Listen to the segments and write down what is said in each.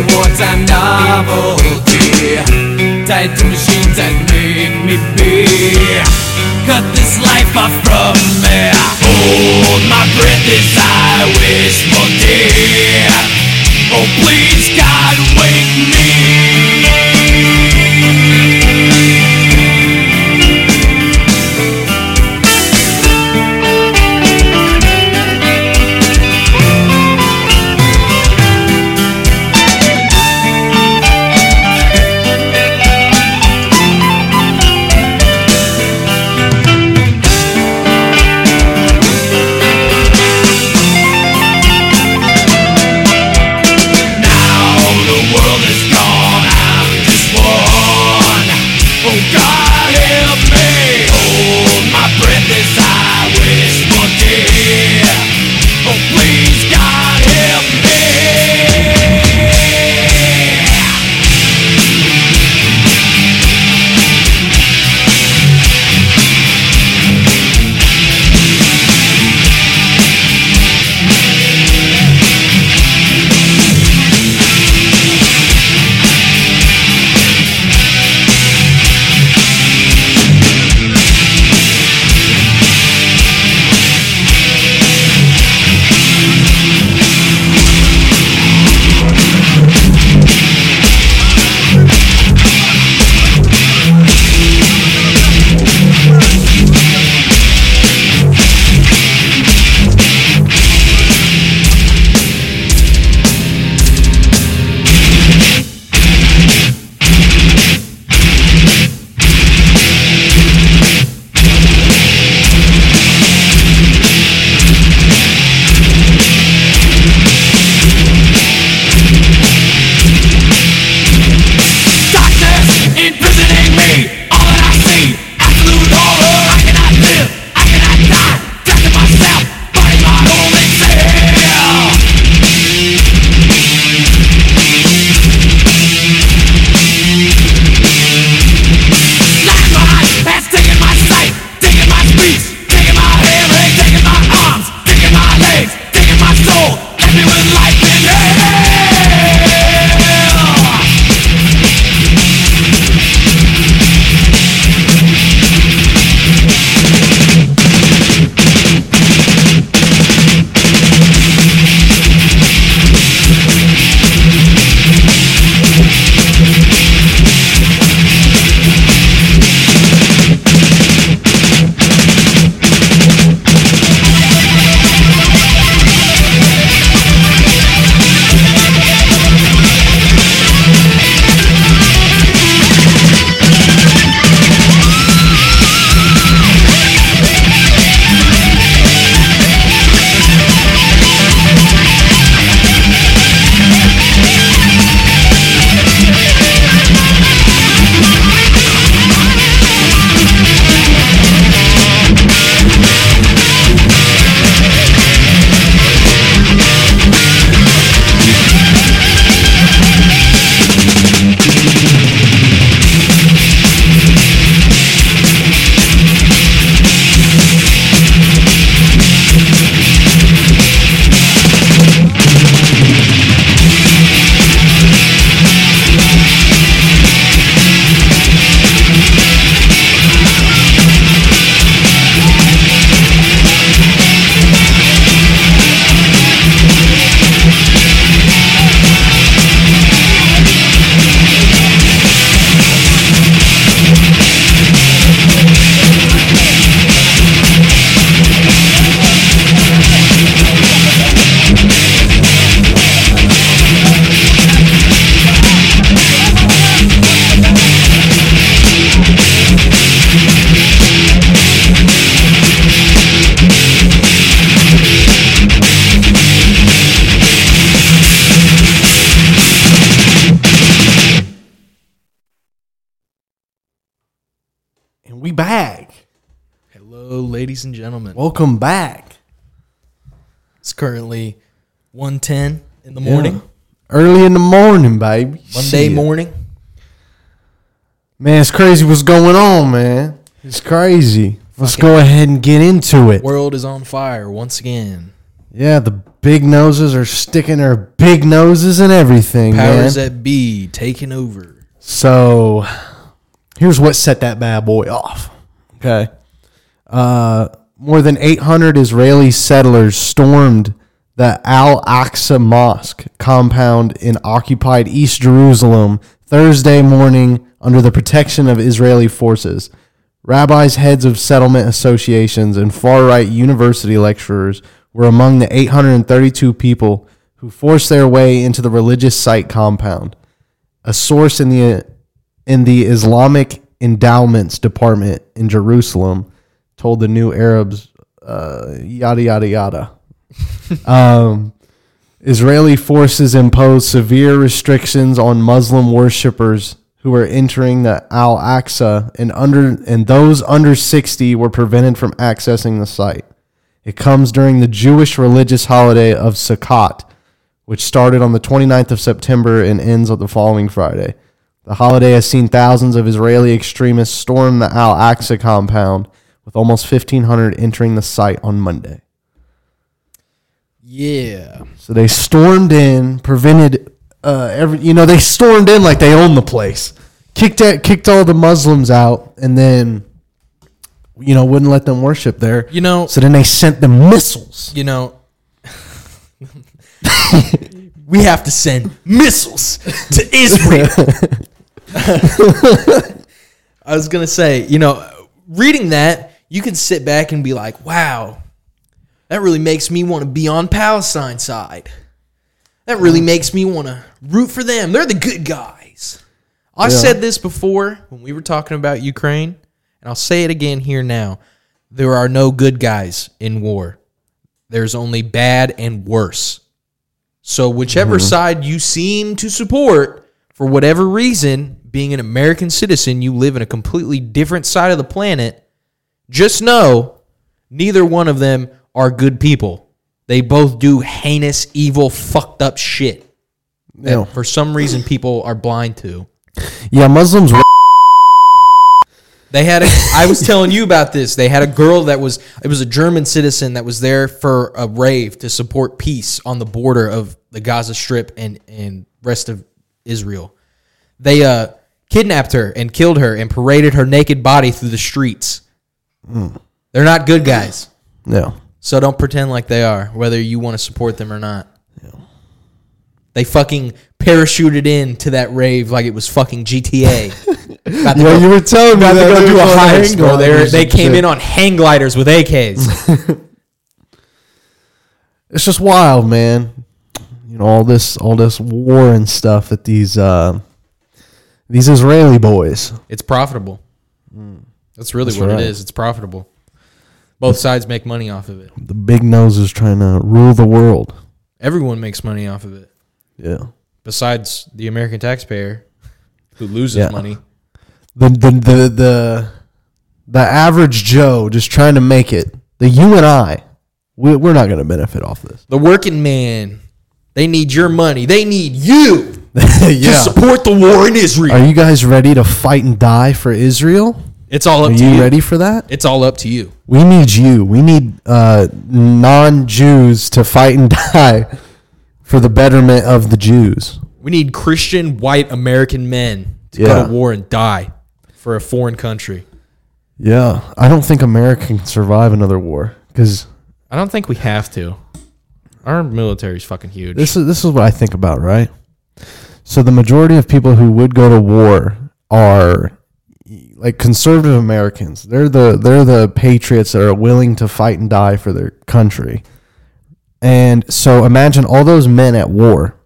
A wartime novelty Tied to machines that make me be. Cut this life off from me. Hold my breath as I wish for death. Oh please God wake me. Gentlemen. Welcome back. It's currently 1.10 in the morning, Yeah. Early in the morning, baby. Monday Shit. morning. Man, it's crazy what's going on, man. It's crazy. Let's go ahead and get into it. World is on fire once again. Yeah, the big noses are sticking their big noses and everything, Powers man. that be taking over. So, here's what set that bad boy off. Okay. Uh, more than 800 Israeli settlers stormed the Al Aqsa Mosque compound in occupied East Jerusalem Thursday morning under the protection of Israeli forces. Rabbis, heads of settlement associations, and far right university lecturers were among the 832 people who forced their way into the religious site compound a source in the in the Islamic Endowments Department in Jerusalem told the New Arabs uh, yada yada yada. um, Israeli forces imposed severe restrictions on Muslim worshippers who were entering the Al Aqsa, and under and those under sixty were prevented from accessing the site. It comes during the Jewish religious holiday of Sukkot, which started on the 29th of September and ends on the following Friday. The holiday has seen thousands of Israeli extremists storm the Al Aqsa compound, with almost 1,500 entering the site on Monday. Yeah. So they stormed in, prevented uh, every. You know, they stormed in like they owned the place, kicked at, kicked all the Muslims out, and then, you know, wouldn't let them worship there. You know, So then they sent them missiles. you know, we have to send missiles to Israel. I was gonna say, you know, reading that, you can sit back and be like, "Wow, that really makes me want to be on Palestine's side. That really makes me want to root for them. They're the good guys." I Yeah. said this before when we were talking about Ukraine, and I'll say it again here now. There are no good guys in war. There's only bad and worse. So, whichever mm-hmm. side you seem to support, for whatever reason, being an American citizen, you live in a completely different side of the planet. Just know neither one of them are good people. They both do heinous, evil, fucked up shit Yeah, for some reason people are blind to. yeah Muslims. They had a, I was telling you about this. They had a girl that was it was a German citizen that was there for a rave to support peace on the border of the Gaza Strip and and rest of Israel. They uh kidnapped her and killed her and paraded her naked body through the streets. They're not good guys. No. So don't pretend like they are, whether you want to support them or not. They fucking parachuted in to that rave like it was fucking GTA. To Yeah, go- you were telling me to that go they do a hang bro. They, they came shit. in on hang gliders with AKs. It's just wild, man. You know all this, all this war and stuff that these uh, these Israeli boys. it's profitable. That's really That's what right. it is. It's profitable. Both sides make money off of it. The big nose is trying to rule the world. Everyone makes money off of it, Yeah. besides the American taxpayer, who loses Yeah. money. The the the the the average Joe just trying to make it. The you and I, we, we're not going to benefit off this. The working man, they need your money. They need you to support the war in Israel. Are you guys ready to fight and die for Israel? It's all up Are to you Are you. ready for that? It's all up to you. We need you. We need uh, non-Jews to fight and die for the betterment of the Jews. We need Christian white American men to Yeah. go to war and die for a foreign country. Yeah, I don't think America can survive another war because I don't think we have to. Our military's fucking huge. this is this is what I think about, right? So the majority of people who would go to war are like conservative Americans. They're the they're the patriots that are willing to fight and die for their country. And so imagine all those men at war.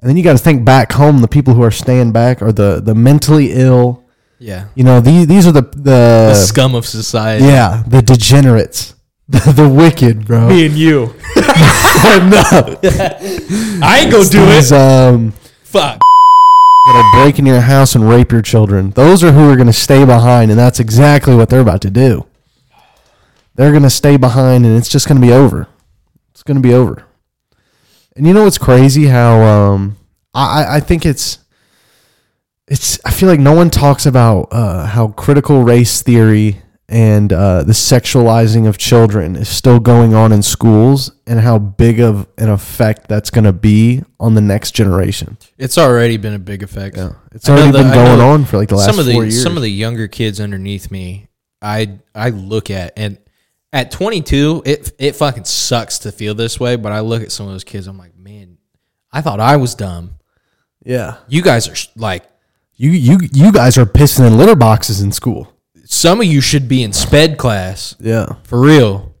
And then you got to think back home the people who are staying back are the the mentally ill. yeah. You know, these these are the the, The scum of society. yeah, the degenerates. The, the wicked, bro. Me and you. no. I ain't gonna do These, it. um Fuck. That'll break into your house and rape your children. Those are who are going to stay behind, and that's exactly what they're about to do. They're going to stay behind, and it's just going to be over. It's going to be over. And you know what's crazy? How um, I I- I think it's it's I feel like no one talks about uh, how critical race theory and uh, the sexualizing of children is still going on in schools, and how big of an effect that's going to be on the next generation. It's already been a big effect. Yeah, it's already the- been going on for like the last some of the four years. some of the younger kids underneath me, I I look at and at 22, it it fucking sucks to feel this way, but I look at some of those kids, I'm like, man, I thought I was dumb. yeah, You guys are like, you you you guys are pissing in litter boxes in school. Some of you should be in sped class Yeah, for real.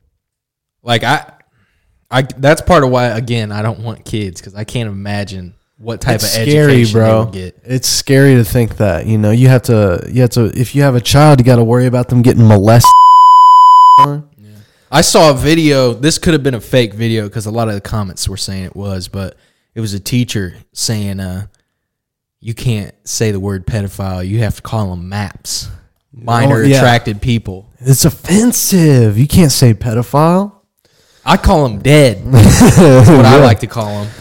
Like I, I that's part of why again I don't want kids because I can't imagine what type it's of scary, education they bro. get. It's scary to think that you know you have to you have to if you have a child, you got to worry about them getting molested. I saw a video. This could have been a fake video because a lot of the comments were saying it was, but it was a teacher saying, uh, "You can't say the word pedophile. You have to call them maps, minor Oh, yeah. attracted people. It's offensive. You can't say pedophile. I call them dead. That's what I like to call them.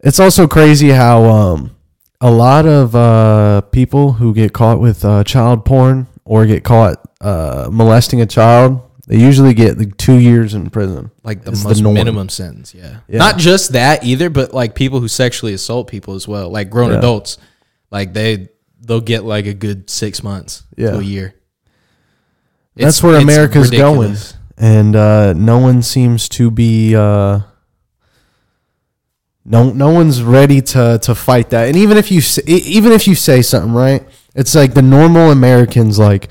It's also crazy how um, a lot of uh, people who get caught with uh, child porn or get caught uh, molesting a child, they usually get like two years in prison. Like the It's most norm. minimum sentence. Yeah. Yeah. not just that either, but like people who sexually assault people as well, like grown Yeah. adults. Like they they'll get like a good six months Yeah. to a year. That's where America's ridiculous. going, and uh, no one seems to be. Uh, no, no one's ready to to fight that. And even if you say, even if you say something right, it's like the normal Americans like,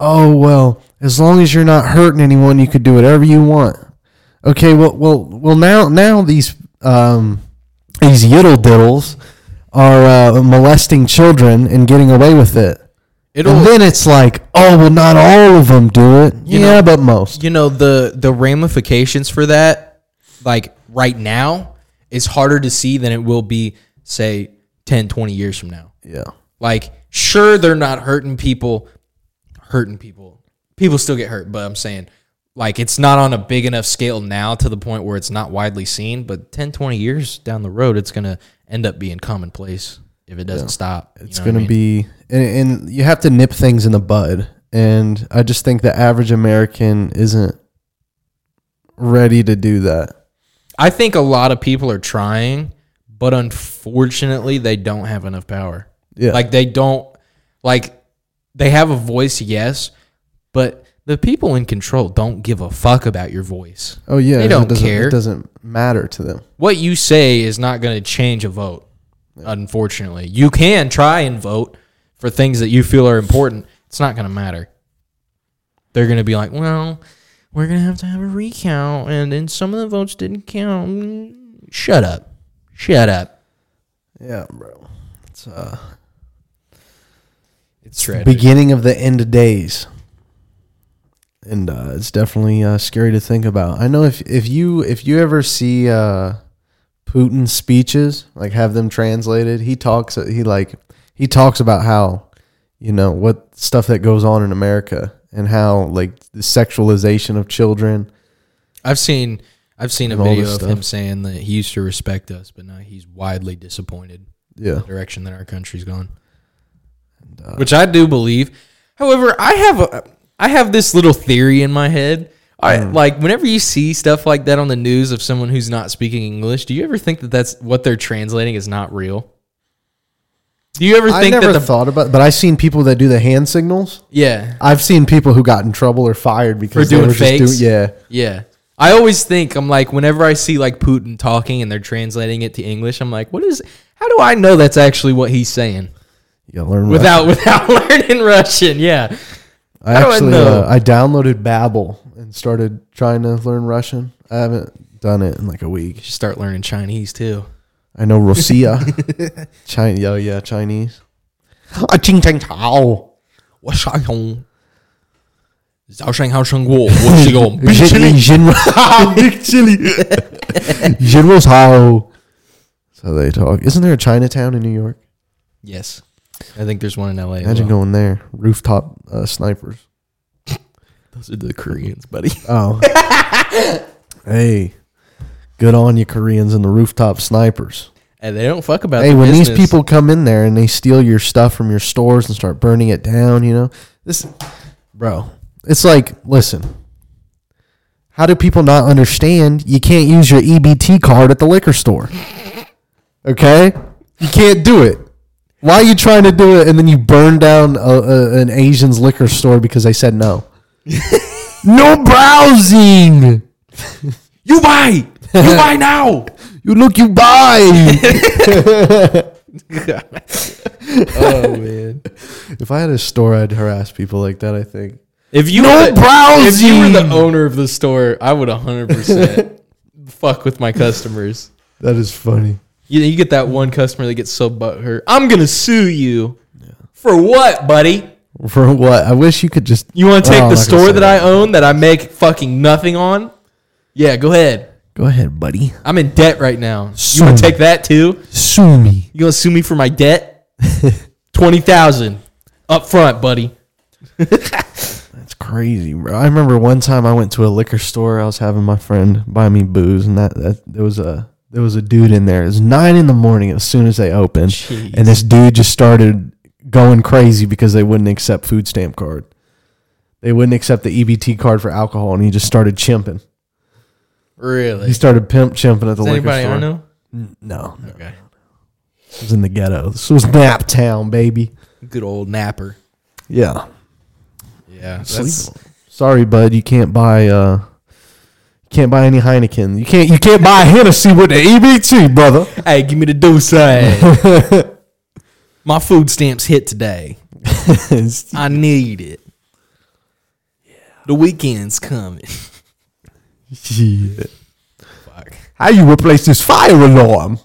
oh well, as long as you're not hurting anyone, you could do whatever you want. Okay, well, well, well. Now, now these um, these yiddle diddles are uh, molesting children and getting away with it. It'll and then it's like, oh well, not all of them do it. You yeah, know- but most. you know the the ramifications for that like right now is harder to see than it will be say 10 20 years from now Yeah, like sure they're not hurting people hurting people people still get hurt but i'm saying like it's not on a big enough scale now to the point where it's not widely seen but 10 20 years down the road it's going to end up being commonplace if it doesn't stop it's what I gonna be, and, and you have to nip things in the bud. And I just think the average American isn't ready to do that. I think a lot of people are trying, but unfortunately, they don't have enough power. Yeah, Like they don't like they have a voice, yes, but the people in control don't give a fuck about your voice. oh yeah, they don't doesn't- care. It doesn't matter to them. What you say is not going to change a vote. Unfortunately, you can try and vote for things that you feel are important. It's not going to matter. They're going to be like, "Well, we're going to have to have a recount and then some of the votes didn't count." Shut up. Shut up. Yeah, bro. It's uh, It's tragic. beginning of the end of days, and uh, it's definitely uh, scary to think about. I know if if you if you ever see uh, Putin's speeches, like have them translated, he talks he like he talks about how you know what stuff that goes on in America and how like the sexualization of children. I've seen I've seen a video of stuff. him saying that he used to respect us, but now he's widely disappointed Yeah, in the direction that our country's gone. uh, Which I do believe. However, I have a I have this little theory in my head. I Mm. like whenever you see stuff like that on the news of someone who's not speaking English. Do you ever think that that's what they're translating is not real? Do you ever I think never that the thought about, but I've seen people that do the hand signals. yeah I've seen people who got in trouble or fired because they doing were just fakes? doing- yeah, yeah I always think I'm like whenever I see like Putin talking and they're translating it to English, I'm like, what is? How do I know that's actually what he's saying? you learn without without learning Russian. Yeah, I How do I actually know? uh, I downloaded Babbel and started trying to learn Russian. I haven't done it in like a week. should start learning Chinese too. I know Rosia, China, yeah, yeah, Chinese. Ah, ching chang chao. 我上红，早上好生活，我是个 Jin- Jin- Big chili. Jin was how. So they talk. Isn't there a Chinatown in New York? Yes, I think there's one in L.A. as Imagine well. going there. Rooftop uh, snipers. Those are the Koreans, buddy. Oh. hey. Good on you, Koreans and the rooftop snipers. and they don't fuck about. hey, the when these people come in there and they steal your stuff from your stores and start burning it down, you know, this, bro, it's like, listen, how do people not understand you can't use your EBT card at the liquor store? Okay, you can't do it. Why are you trying to do it and then you burn down a, a, an Asian's liquor store because they said no? no browsing. you buy, you buy now. You look, you buy. oh man! if I had a store, I'd harass people like that. I think. If you No were the, if you were the owner of the store, I would 100 percent fuck with my customers. That is funny. You, you get that one customer that gets so butthurt. I'm gonna sue you. For what, buddy? For what? I wish you could just. You want to Oh, take I'm the store say that I own that I make fucking nothing on? Yeah, go ahead. Go ahead, buddy. I'm in debt right now. Sue You want to take that too? Sue me. You gonna sue me for my debt? Twenty thousand up front, buddy. That's crazy, bro. I remember one time I went to a liquor store. I was having my friend buy me booze, and that, that there was a there was a dude in there. It was nine in the morning as soon as they opened, Jeez. and this dude just started going crazy because they wouldn't accept food stamp card. They wouldn't accept the EBT card for alcohol, and he just started chimping. Really? He started pimp chimping at the Does liquor anybody store. I know? No, no, Okay. this was in the ghetto. This was Nap Town, baby. Good old napper. Yeah. Yeah. Sorry, bud. You can't buy. uh can't buy any Heineken. You can't. You can't buy Hennessy with the EBT, brother. Hey, give me the dose. My food stamps hit today. I need it. The weekend's coming. Shit. Fuck. How you replace this fire alarm?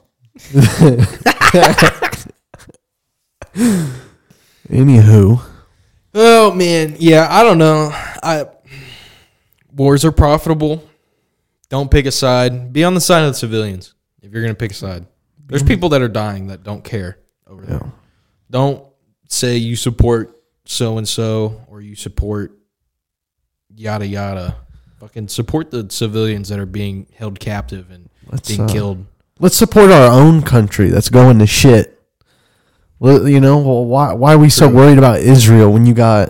Anywho, Oh man, yeah, I don't know. I wars are profitable. Don't pick a side. Be on the side of the civilians if you're gonna pick a side. There's people that are dying that don't care over there. Yeah. Don't say you support so and so or you support yada yada. Fucking support the civilians that are being held captive and Let's, being uh, killed. let's support our own country that's going to shit. Well, you know, well, why why are we so worried about Israel when you got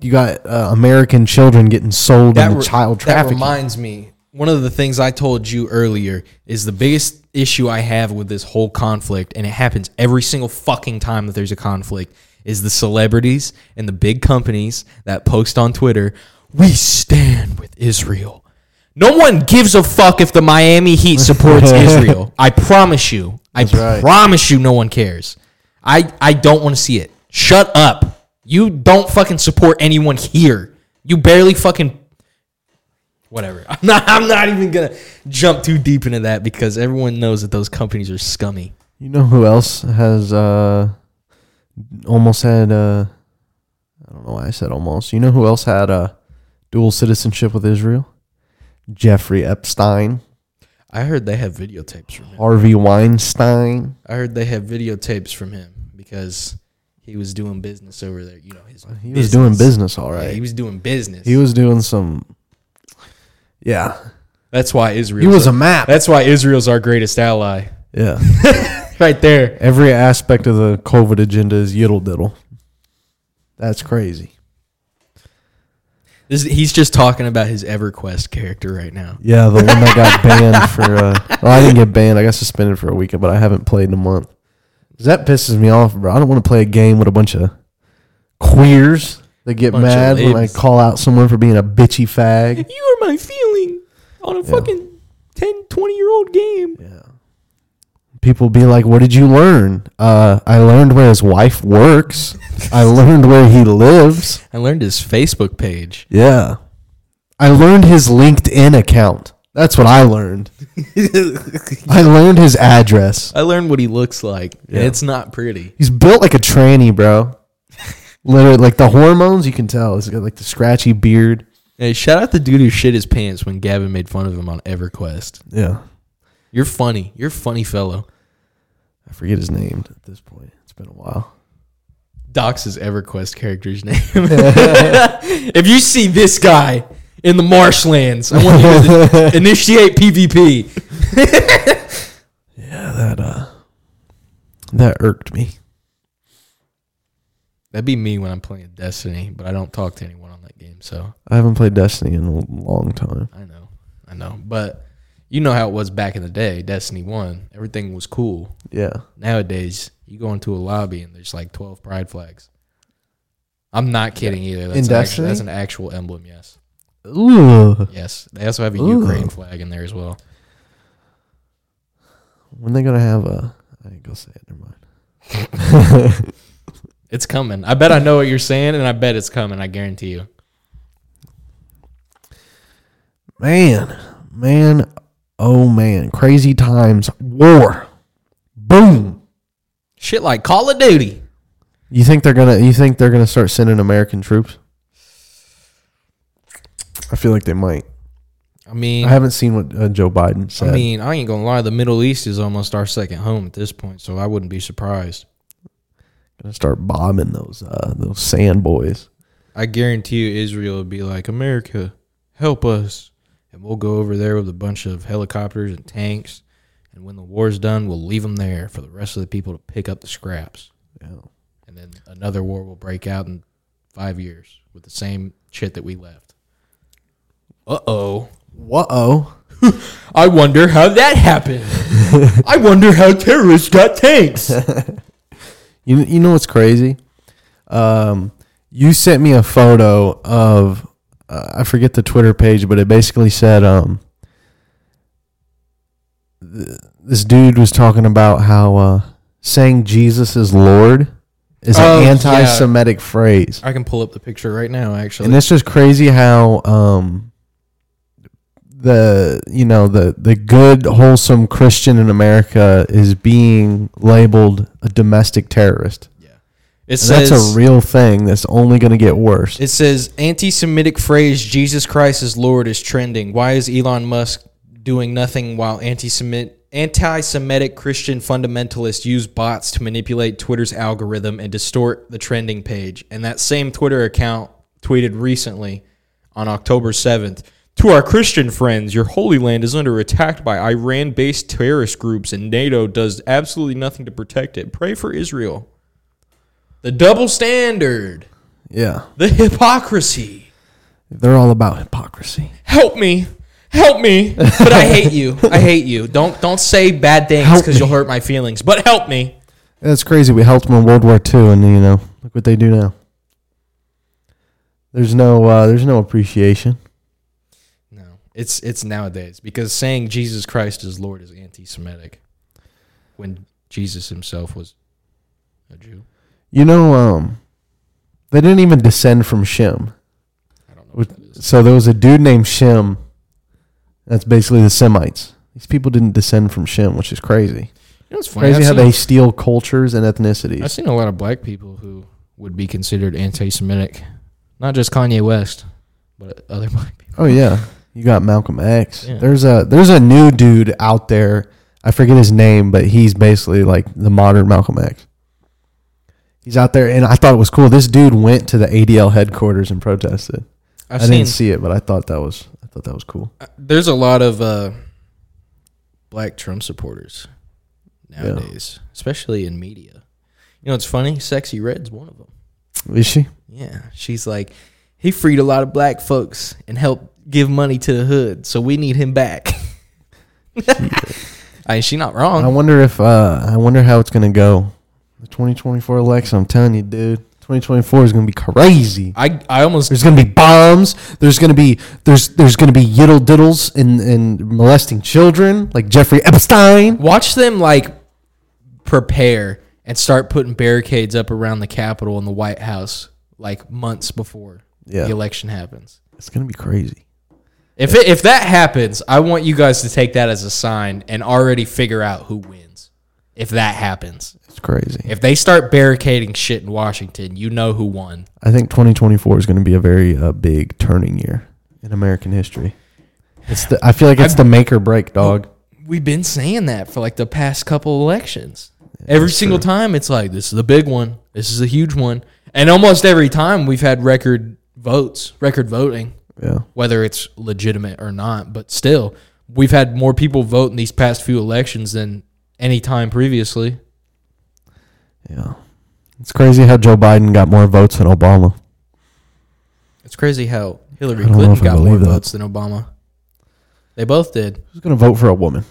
you got uh, American children getting sold into re- child that trafficking? reminds me. One of the things I told you earlier is the biggest issue I have with this whole conflict, and it happens every single fucking time that there's a conflict, is the celebrities and the big companies that post on Twitter, "We stand with Israel." No one gives a fuck if the Miami Heat supports Israel. I promise you. I right. promise you, no one cares. I I don't want to see it. Shut up. You don't fucking support anyone here. You barely fucking whatever. I'm not I'm not even gonna jump too deep into that because everyone knows that those companies are scummy. You know who else has uh almost had uh I don't know why I said almost. You know who else had uh dual citizenship with Israel? Jeffrey Epstein, I heard they have videotapes from him. Harvey Weinstein. I heard they have videotapes from him because he was doing business over there. You know, his He was doing business all right. Yeah, he was doing business. He was doing some Yeah. That's why Israel. He was a map. That's why Israel's our greatest ally. Yeah. Right there. Every aspect of the COVID agenda is yiddle diddle. That's crazy. This, he's just talking about his EverQuest character right now. Yeah, the one that got banned for. Uh, well, I didn't get banned. I got suspended for a week, but I haven't played in a month. 'Cause that pisses me off, bro. I don't want to play a game with a bunch of queers that get Bunch of mad when I libs. call out someone for being a bitchy fag. You are my on a fucking 10, 20 year old game. Yeah. People be like, "What did you learn?" Uh, I learned where his wife works. I learned where he lives. I learned his Facebook page. Yeah. I learned his LinkedIn account. That's what I learned. I learned his address. I learned what he looks like. Yeah. it's not pretty. He's built like a tranny, bro. Literally, like the hormones, you can tell. He's got like the scratchy beard. Hey, shout out the dude who shit his pants when Gavin made fun of him on EverQuest. Yeah. You're funny. You're a funny fellow. I forget his name at this point. It's been a while. Doc's EverQuest character's name. if you see this guy in the marshlands, I want you to initiate PvP. Yeah, that uh, that irked me. That'd be me when I'm playing Destiny, but I don't talk to anyone on that game, so I haven't played Destiny in a long time. I know. I know. But you know how it was back in the day, Destiny 1. Everything was cool. Yeah, Nowadays, you go into a lobby and there's like 12 pride flags. I'm not kidding either. That's, In an actual, Destiny? that's an actual emblem, yes. Ooh. Yes. They also have a Ooh. Ukraine flag in there as well. When they gonna have a? I ain't gonna say it. Never mind. It's coming. I bet I know what you're saying, and I bet it's coming. I guarantee you. Man, man, oh man, crazy times, war, boom. Shit like Call of Duty. You think they're gonna? You think they're gonna start sending American troops? I feel like they might. I mean, I haven't seen what uh, Joe Biden said. I mean, I ain't gonna lie. The Middle East is almost our second home at this point, so I wouldn't be surprised. Gonna start bombing those uh, those sand boys. I guarantee you, Israel would be like, "America, help us," and we'll go over there with a bunch of helicopters and tanks. And when the war's done, we'll leave them there for the rest of the people to pick up the scraps. Yeah. And then another war will break out in five years with the same shit that we left. Uh oh. Uh oh. I wonder how that happened. I wonder how terrorists got tanks. You you know what's crazy? Um, you sent me a photo of uh, I forget the Twitter page, but it basically said um, th- this dude was talking about how uh, saying Jesus is Lord is Oh, an yeah. anti-Semitic phrase, I can pull up the picture right now, actually. and it's just crazy how um, the you know the the good wholesome Christian in America is being labeled a domestic terrorist. Yeah, it says that's a real thing that's only going to get worse. It says anti-Semitic phrase "Jesus Christ is Lord" is trending. Why is Elon Musk doing nothing while anti-Semit anti-Semitic Christian fundamentalists use bots to manipulate Twitter's algorithm and distort the trending page? And that same Twitter account tweeted recently on October seventh. To our Christian friends, your Holy Land is under attack by Iran based terrorist groups, and NATO does absolutely nothing to protect it. Pray for Israel. The double standard, yeah. the hypocrisy. They're all about hypocrisy. help me help me but i hate you i hate you don't don't say bad things because you'll hurt my feelings but help me That's crazy. We helped them in World War II, and you know, look what they do now. There's no, uh, there's no appreciation. It's it's nowadays because saying jesus christ is lord is anti-semitic when jesus himself was a jew You know, um, they didn't even descend from Shem. i don't know what that is So there was a dude named Shem. That's basically the Semites. These people didn't descend from Shem, which is crazy. you know what's funny Crazy I've how they steal cultures and ethnicities. I've seen a lot of black people who would be considered anti-semitic not just kanye west but other black people Oh yeah, you got Malcolm X. Yeah. There's a there's a new dude out there. I forget his name, but he's basically like the modern Malcolm X. He's out there, and I thought it was cool. This dude went to the ADL headquarters and protested. i've I seen didn't see it, but I thought that was I thought that was cool. Uh, there's a lot of uh, black Trump supporters nowadays, especially in media. You know, it's funny. Sexyy Red's one of them. Is she? Yeah, she's like, he freed a lot of black folks and helped give money to the hood, so we need him back. I mean, she not wrong. I wonder if uh, I wonder how it's gonna go. The 2024 election. I'm telling you, dude. 2024 is gonna be crazy. I I almost There's gonna be bombs. There's gonna be there's there's gonna be yiddle diddles and and molesting children like Jeffrey Epstein. watch them like prepare and start putting barricades up around the Capitol and the White House like months before Yeah. the election happens. It's gonna be crazy. If it, if that happens, I want you guys to take that as a sign and already figure out who wins. If that happens, It's crazy. if they start barricading shit in Washington, you know who won. I think 2024 is going to be a very uh, big turning year in American history. It's the, I feel like it's the make or break, dog. We've been saying that for like the past couple elections. Every single time, it's like this is a big one. This is a huge one, and almost every time we've had record votes, record voting, Yeah. whether it's legitimate or not. But still, we've had more people vote in these past few elections than any time previously. Yeah. It's crazy how Joe Biden got more votes than Obama. It's crazy how Hillary I don't know Clinton got more that. votes than Obama. They both did. Who's going to vote for a woman?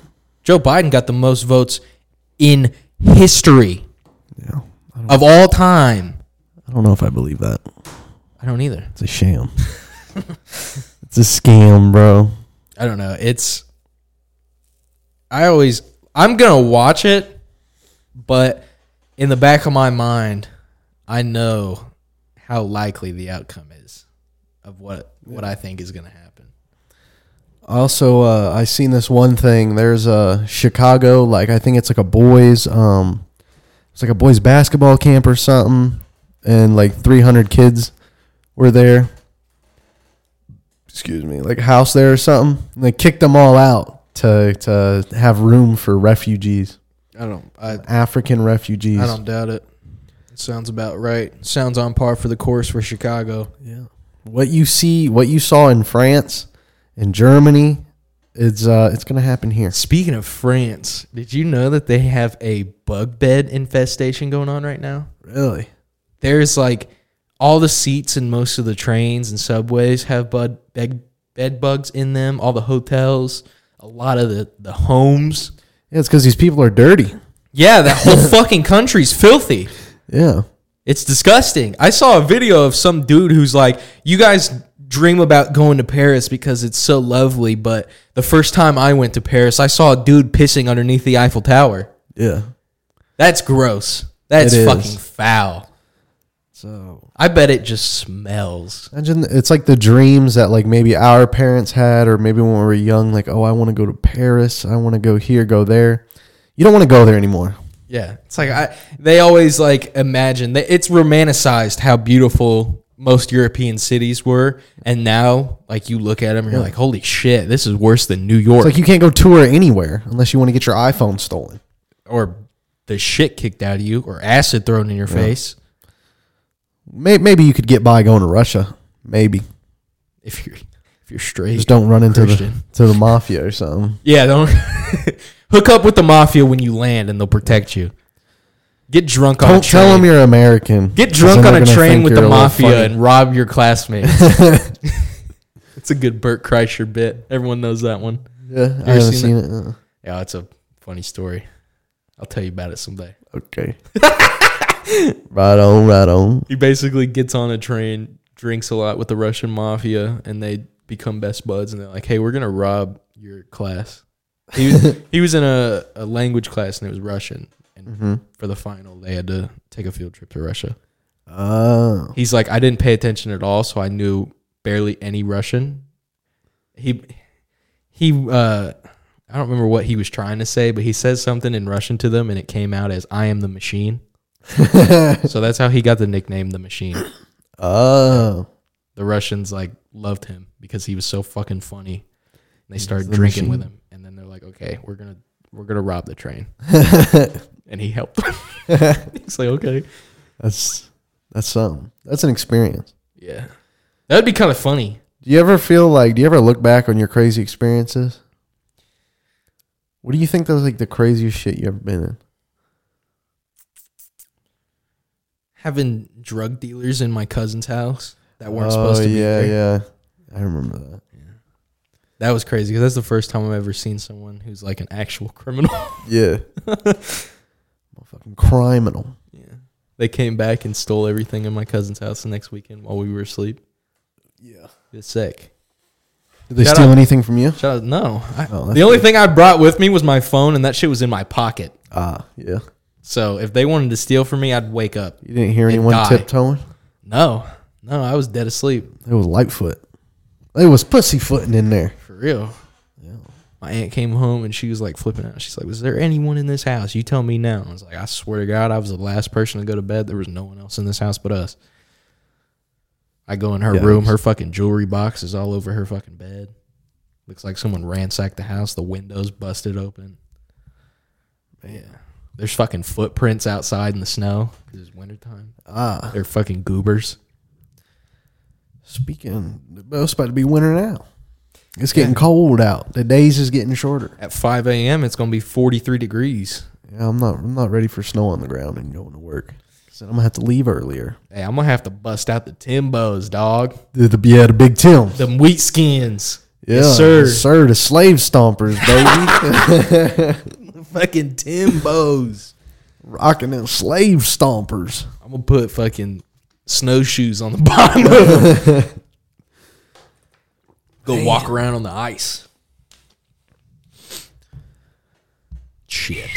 Joe Biden got the most votes in history Yeah. of all time. I don't know if I believe that. I don't either. It's a sham. it's a scam, bro. I don't know. It's I always I'm gonna watch it, but in the back of my mind, I know how likely the outcome is of what what I think is gonna happen. Also, uh, I seen this one thing. There's a Chicago, like I think it's like a boys, um, it's like a boys basketball camp or something, and like 300 kids were there. Excuse me, like a house there or something. And they kicked them all out to to have room for refugees, I don't I African refugees. I don't doubt it. It sounds about right. Sounds on par for the course for Chicago. Yeah. What you see, what you saw in France, in Germany, it's uh, it's gonna happen here. Speaking of France, did you know that they have a bug bed infestation going on right now? Really? there's like all the seats in most of the trains and subways have bud bed, bed bugs in them. All the hotels, a lot of the the homes. Yeah, it's because these people are dirty. Yeah, that whole fucking country's filthy. Yeah. It's disgusting. I saw a video of some dude who's like, "You guys dream about going to Paris because it's so lovely, but the first time I went to Paris, I saw a dude pissing underneath the Eiffel Tower. Yeah. That's gross. That's fucking foul. So I bet it just smells. imagine it's like the dreams that like maybe our parents had, or maybe when we were young, like, oh, I want to go to Paris, I want to go here, go there. You don't want to go there anymore. Yeah, it's like I. They always like imagine that it's romanticized how beautiful most European cities were, and now like you look at them and you're like, holy shit, this is worse than New York It's like you can't go tour anywhere unless you want to get your iPhone stolen. or the shit kicked out of you or acid thrown in your face. May- Maybe you could get by going to Russia. Maybe If you're if you're straight, just don't run into the to the mafia or something. yeah, don't hook up with the mafia when you land, and they'll protect you. Get drunk on a Don't tell them you're American. Get drunk on a train with the mafia and rob your classmates. it's a good Bert Kreischer bit. Everyone knows that one. yeah, I haven't seen seen it. Uh, Yeah, it's a funny story. I'll tell you about it someday. okay. right on, right on. He basically gets on a train, drinks a lot with the Russian mafia, and they become best buds. And they're like, "Hey, we're gonna rob your class." He was, he was in a, a language class and it was Russian. And Mm-hmm. for the final, they had to take a field trip to Russia. Oh, He's like, I didn't pay attention at all, so I knew barely any Russian. He he uh I don't remember what he was trying to say, but he says something in Russian to them and it came out as I am the machine. So that's how he got the nickname the machine. oh, The Russians like loved him because he was so fucking funny. And they started the drinking machine. with him and then they're like, "Okay, we're going to we're going to rob the train." and he helped them. He's like, "Okay." that's that's something. That's an experience. Yeah. That'd be kind of funny. Do you ever feel like? Do you ever look back on your crazy experiences? What do you think was like the craziest shit you ever been in? Having drug dealers in my cousin's house that weren't oh supposed to be yeah, there. yeah. I remember that. That was crazy because that's the first time I've ever seen someone who's like an actual criminal. Yeah, motherfucking criminal. yeah. They came back and stole everything in my cousin's house the next weekend while we were asleep. Yeah. It's sick. Did they Shout steal out- anything from you? Shout out, no. I, Oh, the only good. thing I brought with me was my phone, and that shit was in my pocket. Ah, yeah. So if they wanted to steal from me, I'd wake up. You didn't hear anyone die. tiptoeing? No, no, I was dead asleep It was Lightfoot. It was pussyfooting in there. for real. My aunt came home and she was like flipping out. She's like, "Was there anyone in this house? You tell me now." I was like, "I swear to God, I was the last person to go to bed. There was no one else in this house but us." I go in her Yikes. room. Her fucking jewelry box is all over her fucking bed. Looks like someone ransacked the house. The windows busted open. Yeah, There's fucking footprints outside in the snow because it's wintertime. Ah, They're fucking goobers. speaking, it's about to be winter now. It's getting cold out. The days is getting shorter. At 5 a.m., it's going to be 43 degrees. Yeah, I'm not. I'm not ready for snow on the ground and going to work. So I'm gonna have to leave earlier. Hey, I'm going to have to bust out the Timbos, dog. The, the yeah, the big Tim. Them wheat skins. Yeah, Yes, sir. sir. The slave stompers, baby, fucking Timbos. rocking them slave stompers. I'm to put fucking snowshoes on the bottom of them. Go walk around on the ice. Shit.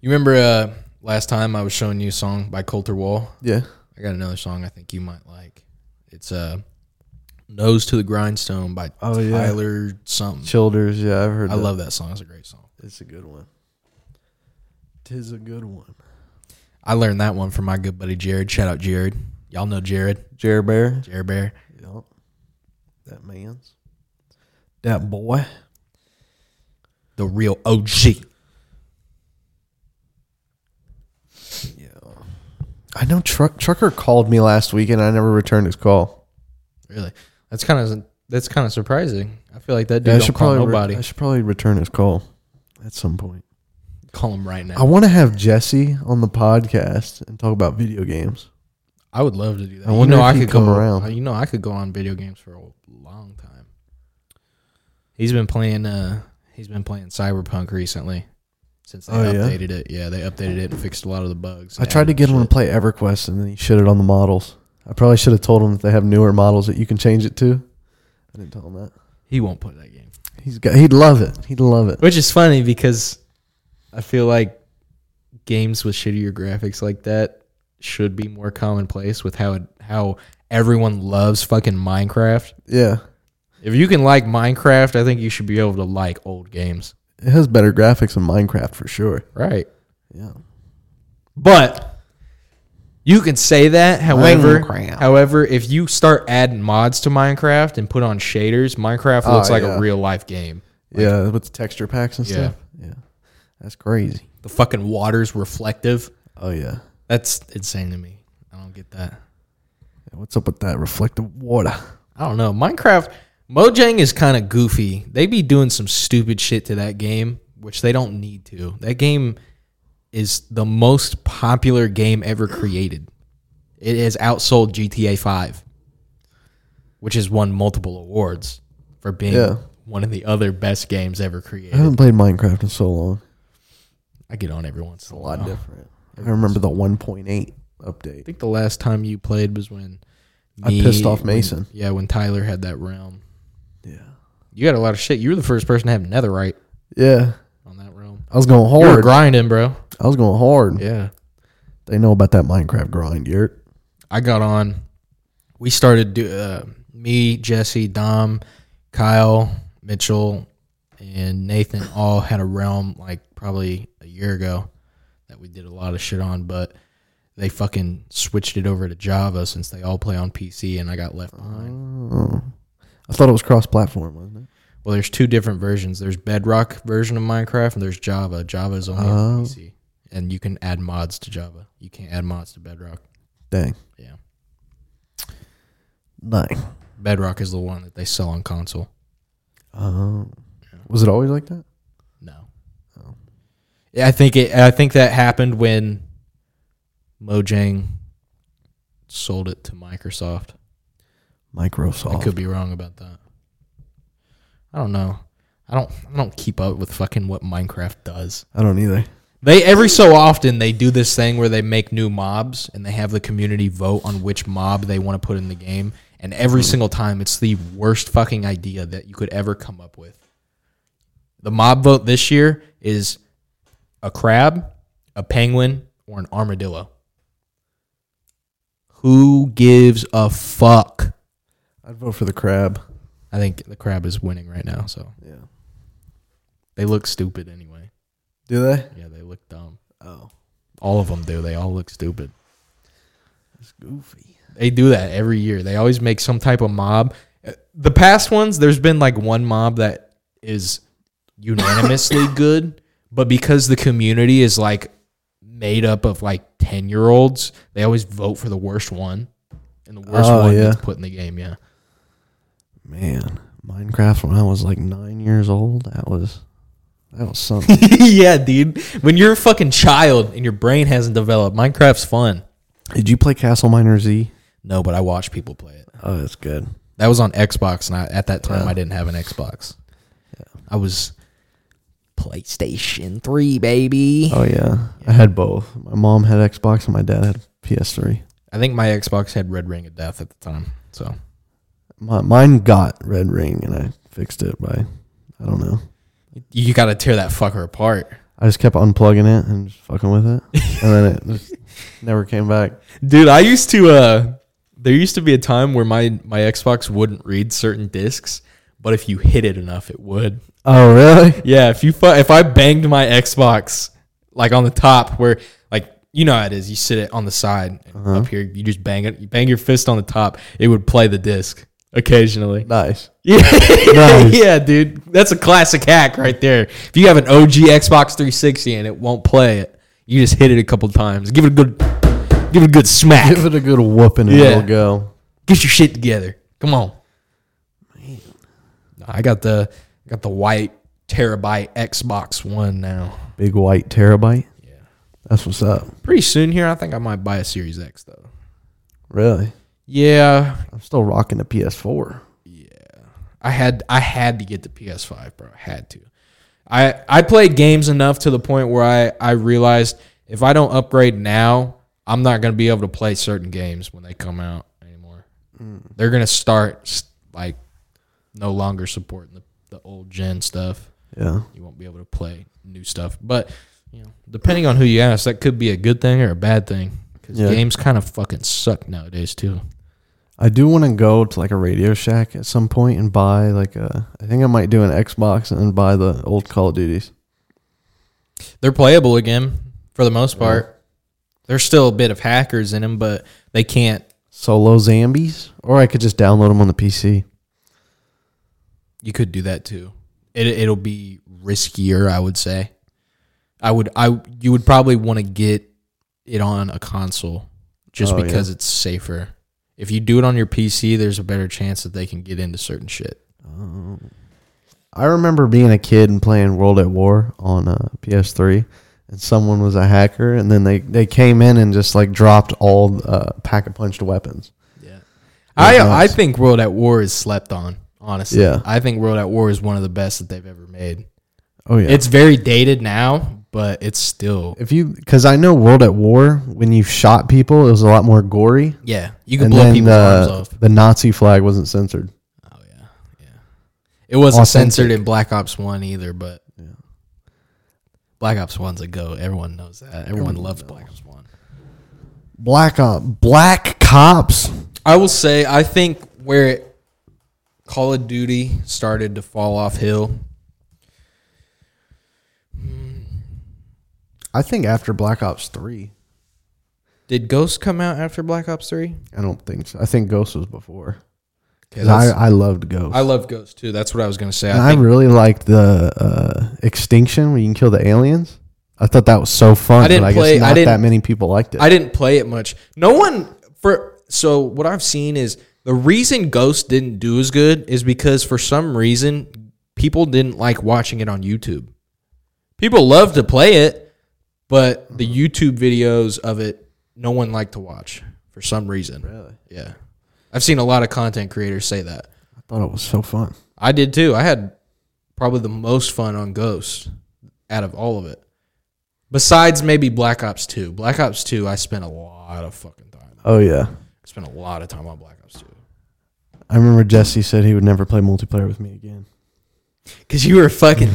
You remember uh, last time I was showing you a song by Colter Wall? Yeah. I got another song I think you might like. It's uh, Nose to the Grindstone by Oh, yeah. Tyler something. Childers. Yeah, I've heard. I that. love that song. It's a great song. It's a good one. Tis a good one. I learned that one from my good buddy Jared. Shout out Jared. Y'all know Jared. Jared Bear. Jared Bear. Yep. That man's. That boy. The real OG. Yeah. I know truck trucker called me last week and I never returned his call. Really? That's kind of that's kind of surprising. I feel like that dude Yeah, I don't should call probably re- nobody. I should probably return his call at some point. call him right now. I want to have Jesse on the podcast and talk about video games. I would love to do that. I you know, I could come go around. uh, You know, I could go on video games for a long time. He's been playing. uh He's been playing Cyberpunk recently. Since they Oh, yeah? updated it, yeah, they updated it and fixed a lot of the bugs. I tried to get him to play EverQuest and then he shitted on the models. I probably should have told him that they have newer models that you can change it to. I didn't tell him that. He won't play that game, He's got. He'd love it. He'd love it. which is funny because I feel like games with shittier graphics like that should be more commonplace with how it, how everyone loves fucking Minecraft. Yeah, If you can like Minecraft, I think you should be able to like old games. it has better graphics than Minecraft for sure. Right. Yeah. But you can say that. However, Minecraft. however, if you start adding mods to Minecraft and put on shaders, Minecraft oh, looks Oh, like yeah. a real life game. yeah, with the texture packs and Yeah. stuff. Yeah, that's crazy. The fucking water's reflective. Oh yeah. That's insane to me. I don't get that. Yeah, What's up with that reflective water? I don't know. Minecraft Mojang is kind of goofy. They be doing some stupid shit to that game, which they don't need to. That game is the most popular game ever created. It has outsold GTA 5, which has won multiple awards for being Yeah. one of the other best games ever created. I created. haven't played Minecraft in so long. I get on every once in a A lot while. different. I remember the 1.8 update. I think the last time you played was when I pissed off when- Mason. yeah, when Tyler had that realm. Yeah. You got a lot of shit. You were the first person to have netherite Yeah. on that realm. I was going You were hard. grinding, bro. I was going hard. Yeah. They know about that Minecraft grind, Yurt. I got on. We started do uh, me, Jesse, Dom, Kyle, Mitchell, and Nathan all had a realm like probably a year ago that we did a lot of shit on, but they fucking switched it over to Java since they all play on PC and I got left behind. Oh. I thought it was cross platform, wasn't it? Well, there's two different versions. There's Bedrock version of Minecraft and there's Java. Java is only Oh. on PC. And you can add mods to Java. You can't add mods to Bedrock. Dang. Yeah. Nine. Bedrock is the one that they sell on console. Oh. Was it always like that? No. Oh. Yeah, I think it. I think that happened when Mojang sold it to Microsoft. Microsoft. I could be wrong about that. I don't know. I don't. I don't keep up with fucking what Minecraft does. I don't either. They every so often they do this thing where they make new mobs and they have the community vote on which mob they want to put in the game. And every single time it's the worst fucking idea that you could ever come up with. The mob vote this year is a crab, a penguin, or an armadillo. Who gives a fuck? I'd vote for the crab. I think the crab is winning right now, so Yeah. they look stupid anyway. Do they? Yeah, they look dumb. Oh. All of them do. They all look stupid. It's goofy. They do that every year. They always make some type of mob. The past ones, there's been like one mob that is unanimously good, but because the community is like made up of like 10 year olds, they always vote for the worst one. And the worst Oh, one yeah. gets put in the game, yeah. Man, Minecraft when I was like nine years old, that was that was something. yeah, dude. When you're a fucking child and your brain hasn't developed, Minecraft's fun. Did you play Castle Miner Z? No, but I watched people play it. Oh, that's good. That was on Xbox, and I, at that time Yeah. I didn't have an Xbox. I was PlayStation Three, baby. Oh yeah, I had both. My mom had Xbox and my dad had PS3. I think my Xbox had Red Ring of Death at the time. So My, mine got Red Ring and I fixed it by I don't know. You got to tear that fucker apart, I just kept unplugging it and just fucking with it, and then it just never came back. dude. I used to. uh There used to be a time where my my Xbox wouldn't read certain discs, but if you hit it enough, it would. Oh really? Yeah, if you fu- if I banged my Xbox like on the top where like you know how it is, you sit it on the side Uh-huh. up here, you just bang it, you bang your fist on the top, it would play the disc occasionally. Nice. Yeah, Nice. yeah, dude, that's a classic hack right there. If you have an OG Xbox 360 and it won't play it, you just hit it a couple times, give it a good, give it a good smack, Give it a good whooping and Yeah. it'll go. get your shit together. Come on. I got the got the white terabyte Xbox One now. Big white terabyte. Yeah, that's what's up. Pretty soon here, I think I might buy a Series X though. Really, Yeah, I'm still rocking the PS4. Yeah, I had I had to get the PS5, bro. I had to. I I played games enough to the point where I I realized if I don't upgrade now, I'm not gonna be able to play certain games when they come out anymore. Mm. They're gonna start like no longer supporting the, the old gen stuff. Yeah, You won't be able to play new stuff. But you know, depending on who you ask, that could be a good thing or a bad thing. Because Yeah. games kind of fucking suck nowadays too. I do want to go to like a Radio Shack at some point and buy like a. I think I might do an Xbox and buy the old Call of Duties. They're playable again for the most part. There's still a bit of hackers in them, but they can't. Solo Zombies, or I could just download them on the PC. You could do that too. It it'll be riskier, I would say. I would I you would probably want to get it on a console just Oh, yeah. because it's safer. If you do it on your PC, there's a better chance that they can get into certain shit. I remember being a kid and playing World at War on uh, PS3, and someone was a hacker, and then they, they came in and just like dropped all uh, Pack-a-Punched weapons. Yeah. I nuts. I think World at War is slept on, honestly. Yeah. I think World at War is one of the best that they've ever made. Oh yeah, It's very dated now, but it's still if you because I know World at War when you shot people, it was a lot more gory, yeah. You can and blow then people's arms off. the Nazi flag wasn't censored. Oh yeah, yeah. It wasn't Authentic. censored in Black Ops One either, but Black Ops One's a go. Everyone knows that. Everyone loves Black Ops One. Black op, black cops. I will say, I think where it, Call of Duty started to fall off hill. I think after Black Ops three. Did Ghost come out after Black Ops Three? I don't think so. I think Ghost was before. I, I, I loved Ghost. I love Ghost too. That's what I was gonna say. and I I, really liked the uh, extinction where you can kill the aliens. I thought that was so fun. I didn't but I play- guess I didn't- that many people liked it. I didn't play it much. No one for so what I've seen is the reason Ghost didn't do as good is because for some reason people didn't like watching it on YouTube. People love to play it, but the mm-hmm. YouTube videos of it no one liked to watch for some reason. really? Yeah. I've seen a lot of content creators say that. I thought it was so fun. I did too. I had probably the most fun on Ghost out of all of it. Besides maybe Black Ops 2. Black Ops 2, I spent a lot of fucking time. Oh yeah. I spent a lot of time on Black Ops 2. I remember Jesse said he would never play multiplayer with me again. Cause you were fucking,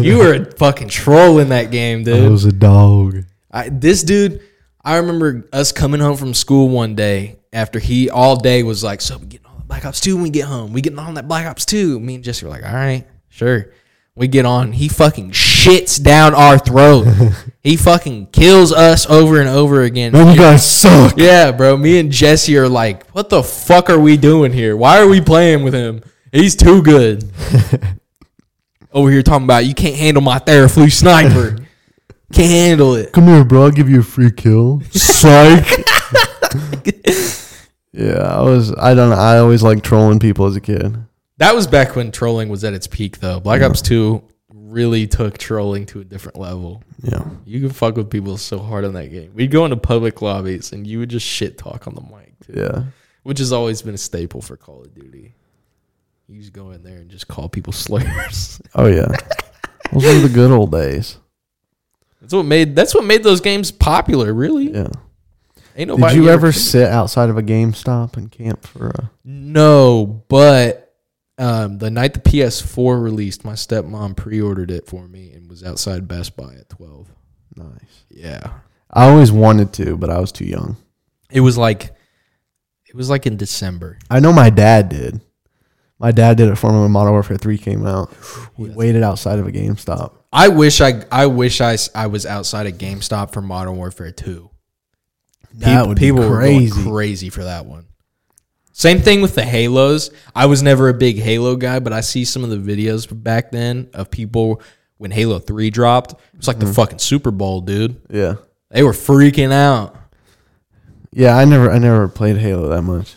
you were a fucking troll in that game, dude. I was a dog. I, this dude, I remember us coming home from school one day after he all day was like, "So we getting on Black Ops Two when we get home. We getting on that Black Ops Two. Me and Jesse were like, "All right, sure." We get on. He fucking shits down our throat. he fucking kills us over and over again. You guys suck. Yeah, bro. Me and Jesse are like, what the fuck are we doing here? Why are we playing with him? He's too good. Over here talking about you can't handle my Theraflu sniper. Can't handle it. Come here, bro. I'll give you a free kill. Psych. yeah, I was. I don't know. I always liked trolling people as a kid. That was back when trolling was at its peak, though. Black Ops Two really took trolling to a different level. Yeah. You can fuck with people so hard on that game. We'd go into public lobbies and you would just shit talk on the mic, too, Yeah. which has always been a staple for Call of Duty. You just go in there and just call people slurs. Oh yeah. Those were the good old days. that's what made that's what made those games popular. Really, Yeah. ain't nobody. Did you ever sit outside of a GameStop and camp for a? No, but um, the night the PS4 released, my stepmom pre-ordered it for me and was outside Best Buy at twelve. Nice. Yeah, I always wanted to, but I was too young. it was like it was like in December. I know my dad did. My dad did it for me when Modern Warfare 3 came out. He waited outside of a GameStop. I wish I I wish I, s- I was outside of GameStop for Modern Warfare 2. That would be people were crazy. going crazy for that one. Same thing with the Halos. I was never a big Halo guy, but I see some of the videos back then of people when Halo 3 dropped. It was like Mm-hmm. the fucking Super Bowl, dude. Yeah. They were freaking out. Yeah, I never I never played Halo that much.